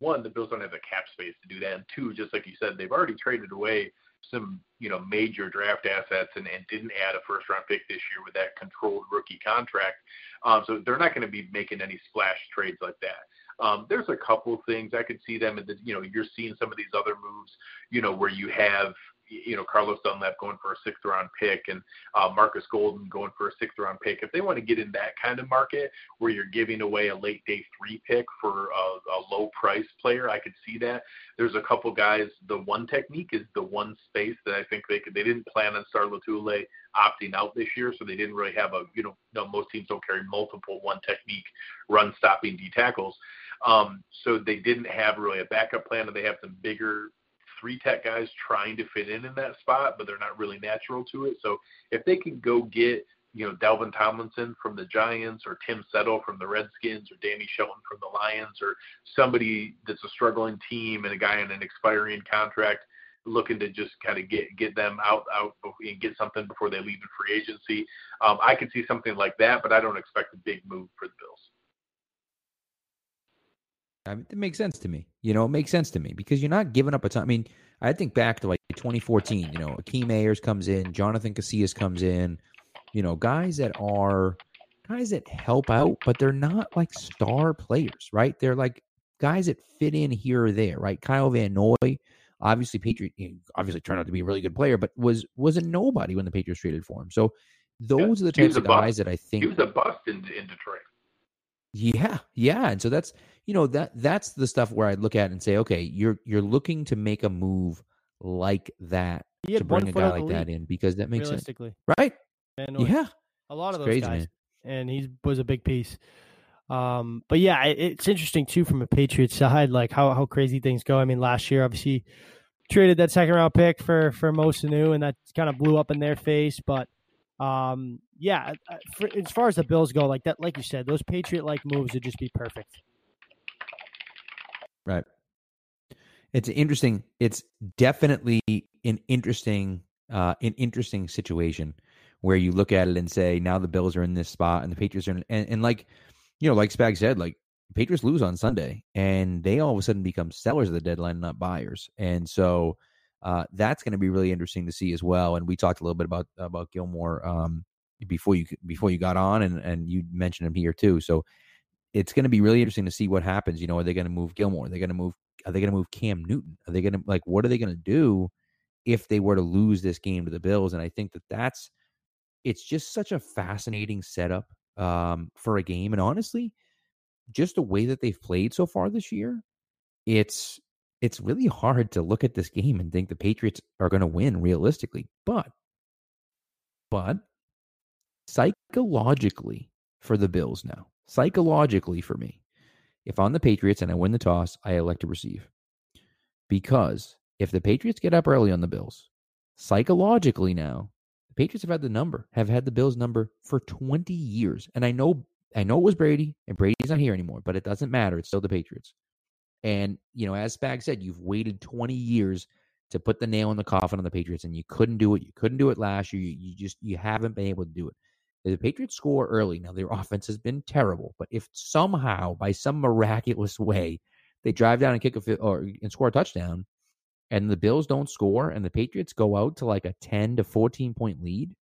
Speaker 5: One, the Bills don't have the cap space to do that, and two, just like you said, they've already traded away some you know major draft assets and, and didn't add a first round pick this year with that controlled rookie contract. Um, so they're not going to be making any splash trades like that. Um, there's a couple things I could see them in the you know you're seeing some of these other moves you know where you have you know Carlos Dunlap going for a sixth round pick and uh, Marcus Golden going for a sixth round pick. If they want to get in that kind of market where you're giving away a late day three pick for a, a low price player, I could see that. There's a couple guys. The one technique is the one space that I think they could. They didn't plan on Star Lotulelei opting out this year, so they didn't really have a you know no most teams don't carry multiple one technique run stopping D tackles. Um, so they didn't have really a backup plan, and they have some bigger three tech guys trying to fit in in that spot, but they're not really natural to it. So if they can go get you know Dalvin Tomlinson from the Giants or Tim Settle from the Redskins or Danny Shelton from the Lions or somebody that's a struggling team and a guy in an expiring contract looking to just kind of get get them out out and get something before they leave in free agency. Um, I could see something like that, but I don't expect a big move for the Bills.
Speaker 2: I mean, it makes sense to me. You know, it makes sense to me because you're not giving up a ton. I mean, I think back to like 2014. You know, Akeem Ayers comes in, Jonathan Casillas comes in. You know, guys that are guys that help out, but they're not like star players, right? They're like guys that fit in here or there, right? Kyle Van Noy, obviously Patriot, obviously turned out to be a really good player, but was was a nobody when the Patriots traded for him. So those
Speaker 5: Yeah,
Speaker 2: are the types of
Speaker 5: a bust.
Speaker 2: guys that I think
Speaker 5: He was a bust in in Detroit.
Speaker 2: yeah, yeah, and so that's you know that that's the stuff where I look at and say, okay, you're you're looking to make a move like that to bring a guy like that in because that makes sense, right? Yeah,
Speaker 4: a lot
Speaker 2: it's
Speaker 4: of those
Speaker 2: crazy,
Speaker 4: guys,
Speaker 2: man.
Speaker 4: and he was a big piece. Um, but yeah, it, it's interesting too from a Patriots side, like how how crazy things go. I mean, last year obviously traded that second round pick for for Mo Sanu, and that kind of blew up in their face. But um, yeah, for, as far as the Bills go, like that, like you said, those Patriot like moves would just be perfect.
Speaker 2: Right. It's interesting. It's definitely an interesting, uh, an interesting situation where you look at it and say, now the Bills are in this spot and the Patriots are in, and, and like, you know, like Spag said, like Patriots lose on Sunday and they all of a sudden become sellers of the deadline, not buyers. And so uh, that's going to be really interesting to see as well. And we talked a little bit about about Gilmore um, before you before you got on, and and you mentioned him here too. So it's going to be really interesting to see what happens. You know, are they going to move Gilmore? Are they going to move? Are they going to move Cam Newton? Are they going to like what are they going to do if they were to lose this game to the Bills? And I think that that's it's just such a fascinating setup um, for a game. And honestly, just the way that they've played so far this year, it's it's really hard to look at this game and think the Patriots are going to win realistically. But but psychologically for the Bills now, psychologically for me, if I'm the Patriots and I win the toss, I elect to receive. Because if the Patriots get up early on the Bills, psychologically now, the Patriots have had the number, have had the Bills number for 20 years. And I know I know it was Brady, and Brady's not here anymore, but it doesn't matter. It's still the Patriots. And, you know, as Spag said, you've waited 20 years to put the nail in the coffin on the Patriots, and you couldn't do it. You couldn't do it last year. You, you just you haven't been able to do it. The Patriots score early, now their offense has been terrible, but if somehow, by some miraculous way, they drive down and kick a or and score a touchdown, and the Bills don't score, and the Patriots go out to like a 10 to 14 point lead,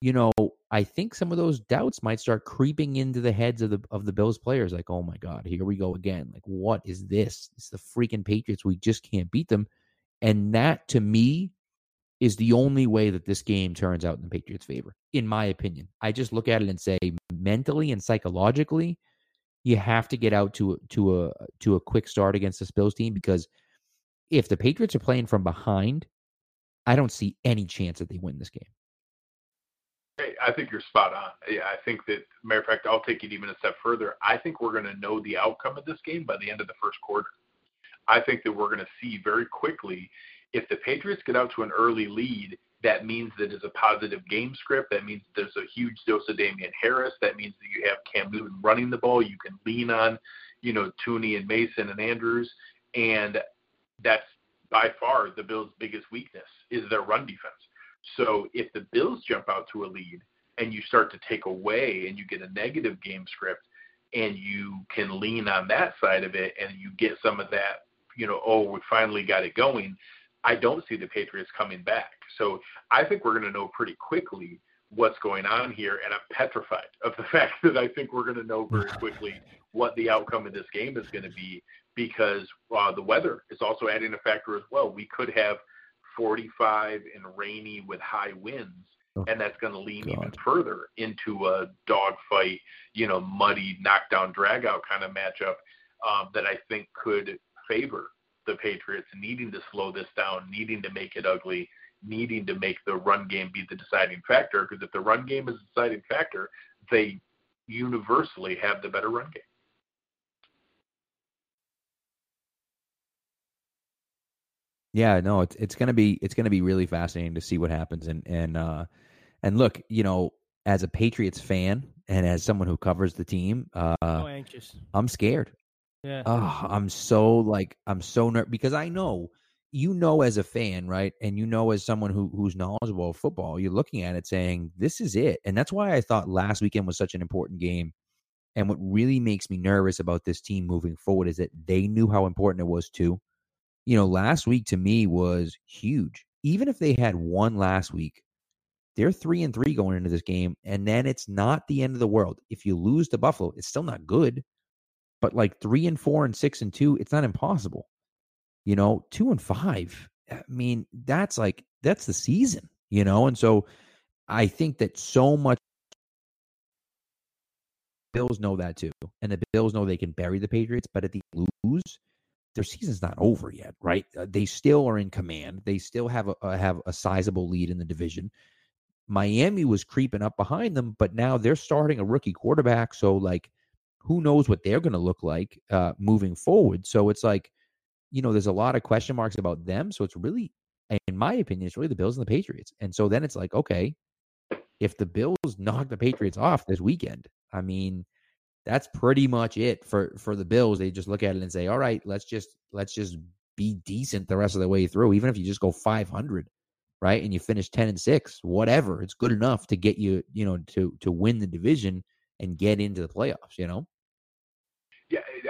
Speaker 2: you know, I think some of those doubts might start creeping into the heads of the of the Bills players. Like, oh my God, here we go again. Like, what is this? It's the freaking Patriots. We just can't beat them. And that to me is the only way that this game turns out in the Patriots' favor, in my opinion. I just look at it and say mentally and psychologically, you have to get out to to a to a quick start against this Bills team because if the Patriots are playing from behind, I don't see any chance that they win this game.
Speaker 5: Hey, I think you're spot on. Yeah, I think that, matter of fact, I'll take it even a step further. I think we're going to know the outcome of this game by the end of the first quarter. I think that we're going to see very quickly if the Patriots get out to an early lead, that means that it's a positive game script. That means there's a huge dose of Damien Harris. That means that you have Cam Newton running the ball. You can lean on, you know, Thuney and Mason and Andrews. And that's by far the Bills' biggest weakness is their run defense. So if the Bills jump out to a lead and you start to take away and you get a negative game script and you can lean on that side of it and you get some of that, you know, oh, we finally got it going, I don't see the Patriots coming back. So I think we're going to know pretty quickly what's going on here, and I'm petrified of the fact that I think we're going to know very quickly what the outcome of this game is going to be because uh, the weather is also adding a factor as well. We could have 45 and rainy with high winds, oh, and that's going to lean God. even further into a dogfight, you know, muddy, knockdown, dragout kind of matchup um, that I think could favor the Patriots needing to slow this down, needing to make it ugly, needing to make the run game be the deciding factor. Because if the run game is the deciding factor, they universally have the better run game.
Speaker 2: Yeah, no, it's it's gonna be it's gonna be really fascinating to see what happens and and uh and look, you know, as a Patriots fan and as someone who covers the team, uh
Speaker 4: so anxious.
Speaker 2: I'm scared.
Speaker 4: Yeah.
Speaker 2: Oh, I'm so like I'm so nervous because I know you know as a fan, right? And you know as someone who who's knowledgeable of football, you're looking at it saying, This is it. And that's why I thought last weekend was such an important game. And what really makes me nervous about this team moving forward is that they knew how important it was too you know, last week to me was huge. Even if they had one last week, they're three and three going into this game, and then it's not the end of the world. If you lose to Buffalo, it's still not good, but like three and four and six and two, it's not impossible. You know, two and five. I mean, that's like that's the season, you know, and so I think that so much Bills know that too, and the Bills know they can bury the Patriots, but if they lose, their season's not over yet, right? Uh, they still are in command. They still have a uh, have a sizable lead in the division. Miami was creeping up behind them, but now they're starting a rookie quarterback. So, like, who knows what they're going to look like uh, moving forward. So it's like, you know, there's a lot of question marks about them. So it's really, in my opinion, it's really the Bills and the Patriots. And so then it's like, okay, if the Bills knock the Patriots off this weekend, I mean, that's pretty much it for for the Bills. They just look at it and say, all right, let's just let's just be decent the rest of the way through. Even if you just go 500, right, and you finish 10 and six, whatever, it's good enough to get you, you know, to to win the division and get into the playoffs. You know.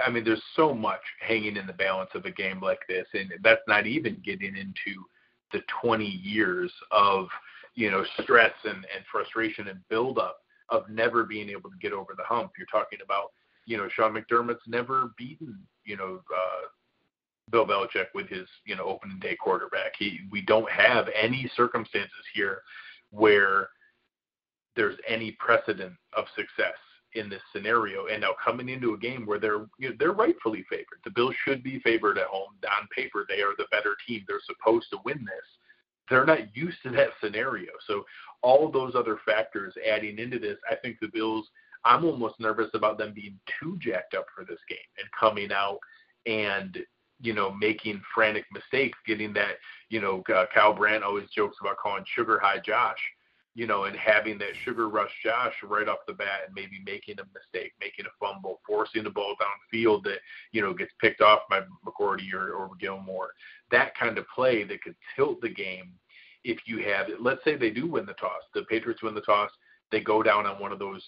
Speaker 5: I mean, there's so much hanging in the balance of a game like this, and that's not even getting into the 20 years of you know stress and, and frustration and buildup of never being able to get over the hump. You're talking about you know Sean McDermott's never beaten you know uh, Bill Belichick with his you know opening day quarterback. He we don't have any circumstances here where there's any precedent of success in this scenario. And now coming into a game where they're you know, they're rightfully favored. The Bills should be favored at home. On paper, they are the better team. They're supposed to win this. They're not used to that scenario. So all those other factors adding into this, I think the Bills. I'm almost nervous about them being too jacked up for this game and coming out and you know making frantic mistakes, getting that you know uh, Kyle Brandt always jokes about calling sugar high Josh you know, and having that sugar rush Josh right off the bat and maybe making a mistake, making a fumble, forcing the ball downfield that, you know, gets picked off by McCourty or, or Gilmore. That kind of play that could tilt the game if you have it. let's say they do win the toss. The Patriots win the toss, they go down on one of those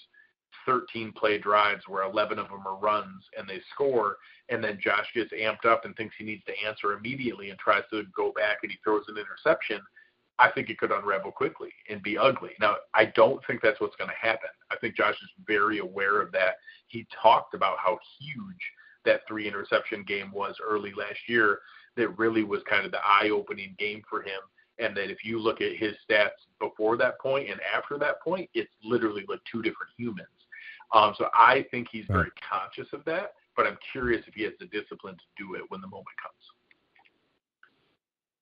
Speaker 5: 13 play drives where 11 of them are runs and they score and then Josh gets amped up and thinks he needs to answer immediately and tries to go back and he throws an interception I think it could unravel quickly and be ugly. Now, I don't think that's what's going to happen. I think Josh is very aware of that. He talked about how huge that three interception game was early last year, that really was kind of the eye opening game for him. And that if you look at his stats before that point and after that point, it's literally like two different humans. Um, so I think he's very conscious of that, but I'm curious if he has the discipline to do it when the moment comes.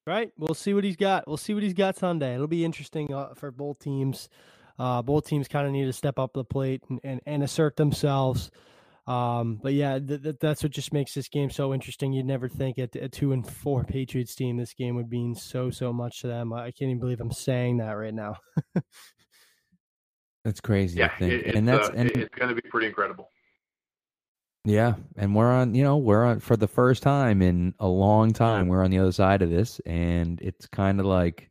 Speaker 4: Right. We'll see what he's got. We'll see what he's got Sunday. It'll be interesting uh, for both teams. Uh, both teams kind of need to step up the plate and, and, and assert themselves. Um, but yeah, th- th- that's what just makes this game so interesting. You'd never think at a two and four Patriots team, this game would mean so so much to them. I can't even believe I'm saying that right now.
Speaker 2: that's crazy.
Speaker 5: Yeah, it, and that's uh, and it's going to be pretty incredible.
Speaker 2: Yeah, and we're on, you know, we're on for the first time in a long time. We're on the other side of this, and it's kind of like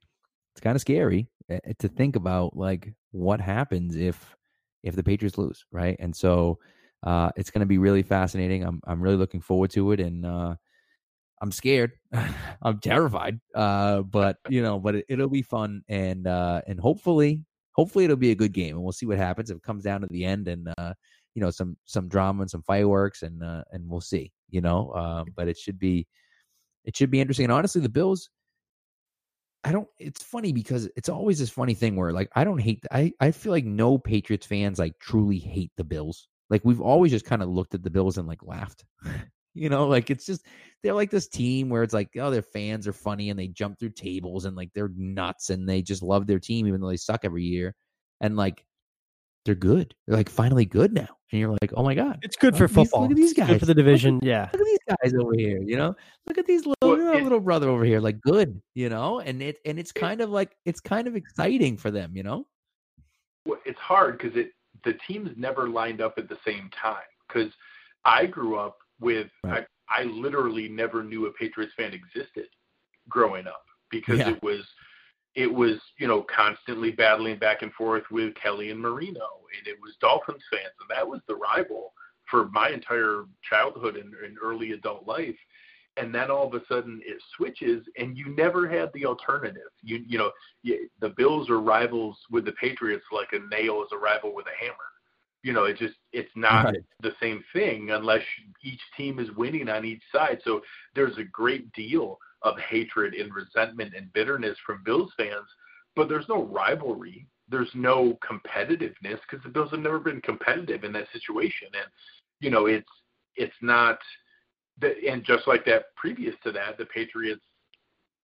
Speaker 2: it's kind of scary eh, eh, to think about like what happens if if the Patriots lose, right? And so uh, it's going to be really fascinating. I'm I'm really looking forward to it, and uh, I'm scared. I'm terrified, uh, but you know, but it, will be fun, and uh, and hopefully, hopefully it'll be a good game, and we'll see what happens if it comes down to the end, and uh, you know some some drama and some fireworks and uh, and we'll see you know um, but it should be it should be interesting and honestly the bills i don't it's funny because it's always this funny thing where like i don't hate i i feel like no patriots fans like truly hate the bills like we've always just kind of looked at the bills and like laughed you know like it's just they're like this team where it's like oh their fans are funny and they jump through tables and like they're nuts and they just love their team even though they suck every year and like they're good. They're like finally good now. And you're like, oh my God.
Speaker 4: It's good for football.
Speaker 2: look at these guys.
Speaker 4: Good for the division.
Speaker 2: Look,
Speaker 4: yeah.
Speaker 2: Look at these guys over here. You know, look at these little little brother over here. Like good, you know, and it and it's kind of like it's kind of exciting for them, you know?
Speaker 5: Well, it's hard because it the teams never lined up at the same time. Because I grew up with right. I, I literally never knew a Patriots fan existed growing up because yeah. it was it was, you know, constantly battling back and forth with Kelly and Marino, and it was Dolphins fans, and that was the rival for my entire childhood and, and early adult life. And then all of a sudden it switches, and you never had the alternative. You, you know, you, the Bills are rivals with the Patriots like a nail is a rival with a hammer. You know, it just it's not right. the same thing unless each team is winning on each side. So there's a great deal of hatred and resentment and bitterness from Bills fans, but there's no rivalry. There's no competitiveness because the Bills have never been competitive in that situation. And, you know, it's, it's not, and just like that previous to that, the Patriots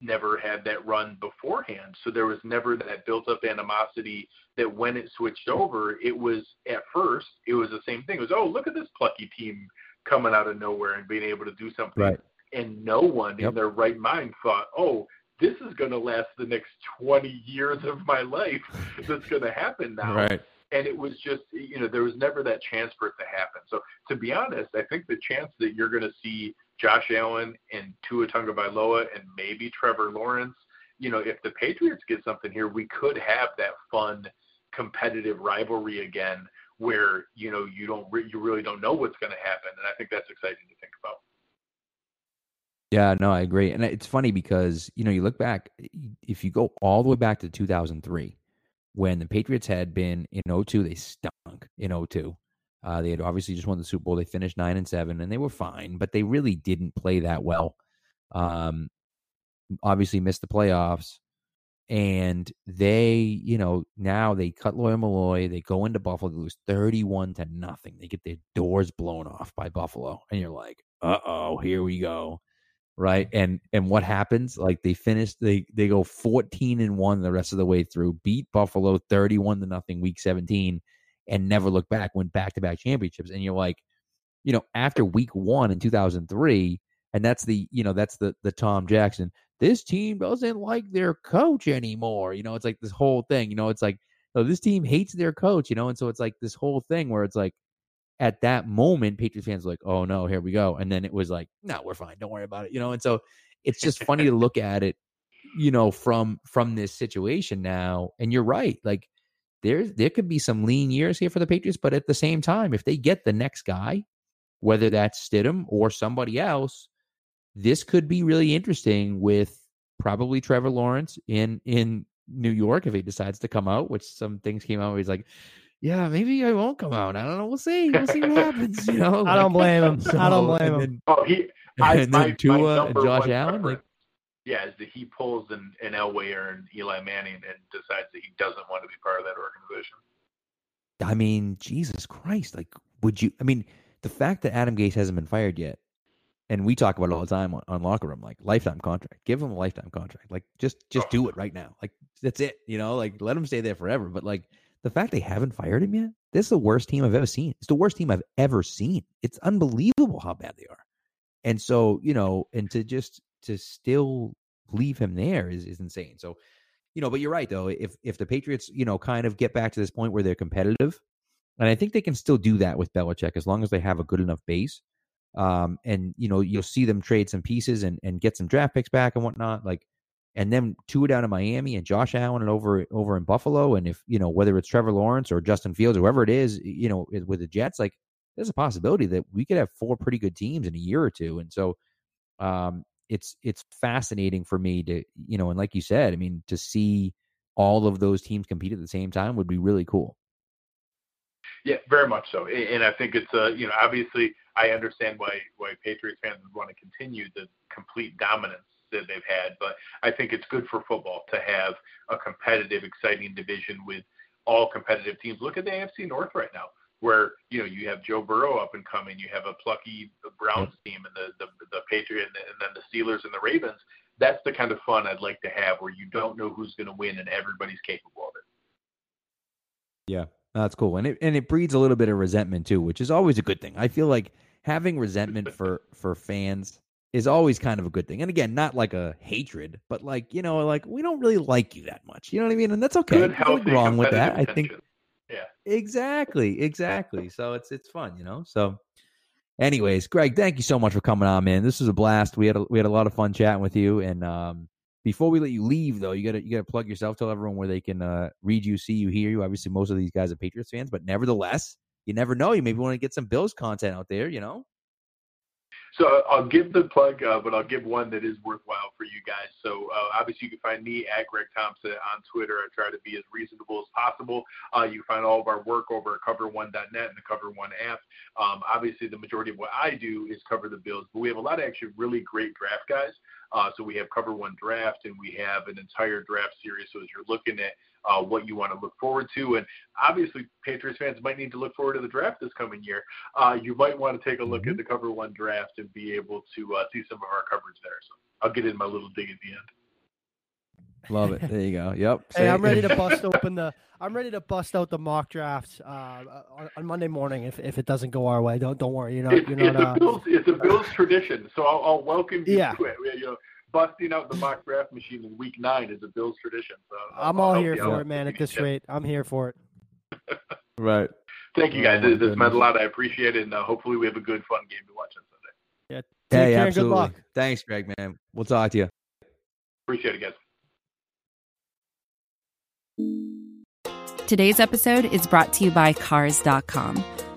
Speaker 5: never had that run beforehand. So there was never that built up animosity that when it switched over, it was at first, it was the same thing. It was, oh, look at this plucky team coming out of nowhere and being able to do something.
Speaker 2: Right.
Speaker 5: And no one
Speaker 2: Yep.
Speaker 5: in their right mind thought, oh, this is going to last the next 20 years of my life. That's going to happen now
Speaker 2: Right.
Speaker 5: and it was just you know there was never that chance for it to happen. So to be honest, I think the chance that you're going to see Josh Allen and Tua Tagovailoa and maybe Trevor Lawrence, you know, if the Patriots get something here, we could have that fun competitive rivalry again where you know you don't re- you really don't know what's going to happen and I think that's exciting to think about.
Speaker 2: Yeah, no, I agree. And it's funny because, you know, you look back, if you go all the way back to 2003, when the Patriots had been in 02, they stunk in 02. Uh, they had obviously just won the Super Bowl. They finished 9 and 7, and they were fine, but they really didn't play that well. Um, obviously missed the playoffs. And they, you know, now they cut Lawyer Milloy. They go into Buffalo, they lose 31 to nothing. They get their doors blown off by Buffalo. And you're like, uh oh, here we go right? And and what happens? Like they finish they they go 14 and 1 the rest of the way through beat buffalo 31 to nothing week 17 and never look back went back to back championships. And you're like you know after week 1 in 2003 and that's the you know that's the the Tom Jackson this team doesn't like their coach anymore. You know it's like this whole thing you know it's like oh, this team hates their coach you know? And so it's like this whole thing where it's like at that moment, Patriots fans were like, "Oh no, here we go," and then it was like, "No, we're fine. Don't worry about it," you know. And so it's just funny to look at it, you know, from from this situation now. And you're right, like there there could be some lean years here for the Patriots, but at the same time, if they get the next guy, whether that's Stidham or somebody else, this could be really interesting with probably Trevor Lawrence in in New York if he decides to come out, which some things came out where he's like, yeah, maybe I won't come out. I don't know. We'll see. We'll see what happens. You know,
Speaker 4: I don't blame him. I don't blame
Speaker 2: and
Speaker 4: him.
Speaker 2: then-
Speaker 5: Oh, he I,
Speaker 2: and
Speaker 5: my,
Speaker 2: then
Speaker 5: my
Speaker 2: Tua and Josh Allen. Like,
Speaker 5: yeah, is that he pulls an, an Elway or an Eli Manning and decides that he doesn't want to be part of that organization.
Speaker 2: I mean, Jesus Christ! Like, would you? I mean, the fact that Adam Gase hasn't been fired yet, and we talk about it all the time on, on locker room, like lifetime contract. Give him a lifetime contract. Like, just just oh. do it right now. Like, that's it. You know, like let him stay there forever. But like the fact they haven't fired him yet, this is the worst team I've ever seen. It's the worst team I've ever seen. It's unbelievable how bad they are. And so, you know, and to just to still leave him there is is insane. So, you know, but you're right though. If if the Patriots, you know, kind of get back to this point where they're competitive, and I think they can still do that with Belichick as long as they have a good enough base. Um, and you know, you'll see them trade some pieces and and get some draft picks back and whatnot. Like, and then Tua down in Miami and Josh Allen and over over in Buffalo. And if you know whether it's Trevor Lawrence or Justin Fields, or whoever it is, you know, with the Jets, like there's a possibility that we could have four pretty good teams in a year or two. And so, um, it's it's fascinating for me to you know, and like you said, I mean, to see all of those teams compete at the same time would be really cool.
Speaker 5: Yeah, very much so. And I think it's uh, you know, obviously I understand why why Patriots fans would want to continue the complete dominance that they've had, but I think it's good for football to have a competitive, exciting division with all competitive teams. Look at the AFC North right now, where you know you have Joe Burrow up and coming, you have a plucky Browns mm-hmm. team, and the the, the Patriot, and, and then the Steelers and the Ravens. That's the kind of fun I'd like to have, where you don't know who's going to win and everybody's capable of it.
Speaker 2: Yeah, that's cool, and it and it breeds a little bit of resentment too, which is always a good thing. I feel like having resentment for for fans is always kind of a good thing. And again, not like a hatred, but like you know, like we don't really like you that much. You know what I mean? And that's okay.
Speaker 5: Good,
Speaker 2: nothing wrong with that. I think.
Speaker 5: Yeah.
Speaker 2: exactly, exactly. So it's it's fun, you know. So, anyways, Greg, thank you so much for coming on, man. This was a blast. We had a, we had a lot of fun chatting with you. And um, before we let you leave, though, you gotta you gotta plug yourself. Tell everyone where they can uh, read you, see you, hear you. Obviously, most of these guys are Patriots fans, but nevertheless, you never know. You maybe want to get some Bills content out there. You know.
Speaker 5: So uh, I'll give the plug, uh, but I'll give one that is worthwhile for you guys. So uh, obviously you can find me at Greg Tompsett on Twitter. I try to be as reasonable as possible. Uh, you can find all of our work over at CoverOne.net and the Cover One app. Um, obviously the majority of what I do is cover the Bills, but we have a lot of actually really great draft guys. Uh, so we have Cover One Draft, and we have an entire draft series. So as you're looking at uh, what you want to look forward to, and obviously Patriots fans might need to look forward to the draft this coming year. Uh, you might want to take a look at the Cover One Draft and be able to uh, see some of our coverage there. So I'll get in my little dig at the end.
Speaker 2: Love it. There you go. Yep.
Speaker 4: Hey, I'm ready to bust open the. I'm ready to bust out the mock drafts uh, on, on, Monday morning if, if it doesn't go our way. Don't don't worry. You know. not.
Speaker 5: It's,
Speaker 4: you're
Speaker 5: it's. A Bills, it's a Bills tradition, so I'll, I'll welcome you
Speaker 4: Yeah.
Speaker 5: to it. You know, busting out the mock draft machine in Week Nine is a Bills tradition. So
Speaker 4: I'm all here for it, man. At this rate, I'm here for it.
Speaker 2: right.
Speaker 5: Thank you guys.
Speaker 2: Oh,
Speaker 5: this this meant a lot. I appreciate it, and uh, hopefully we have a good, fun game to watch on Sunday.
Speaker 4: Take
Speaker 2: hey,
Speaker 4: care.
Speaker 2: absolutely.
Speaker 4: Good luck.
Speaker 2: Thanks, Greg, man. We'll talk to you.
Speaker 5: Appreciate it, guys.
Speaker 6: Today's episode is brought to you by Cars.com.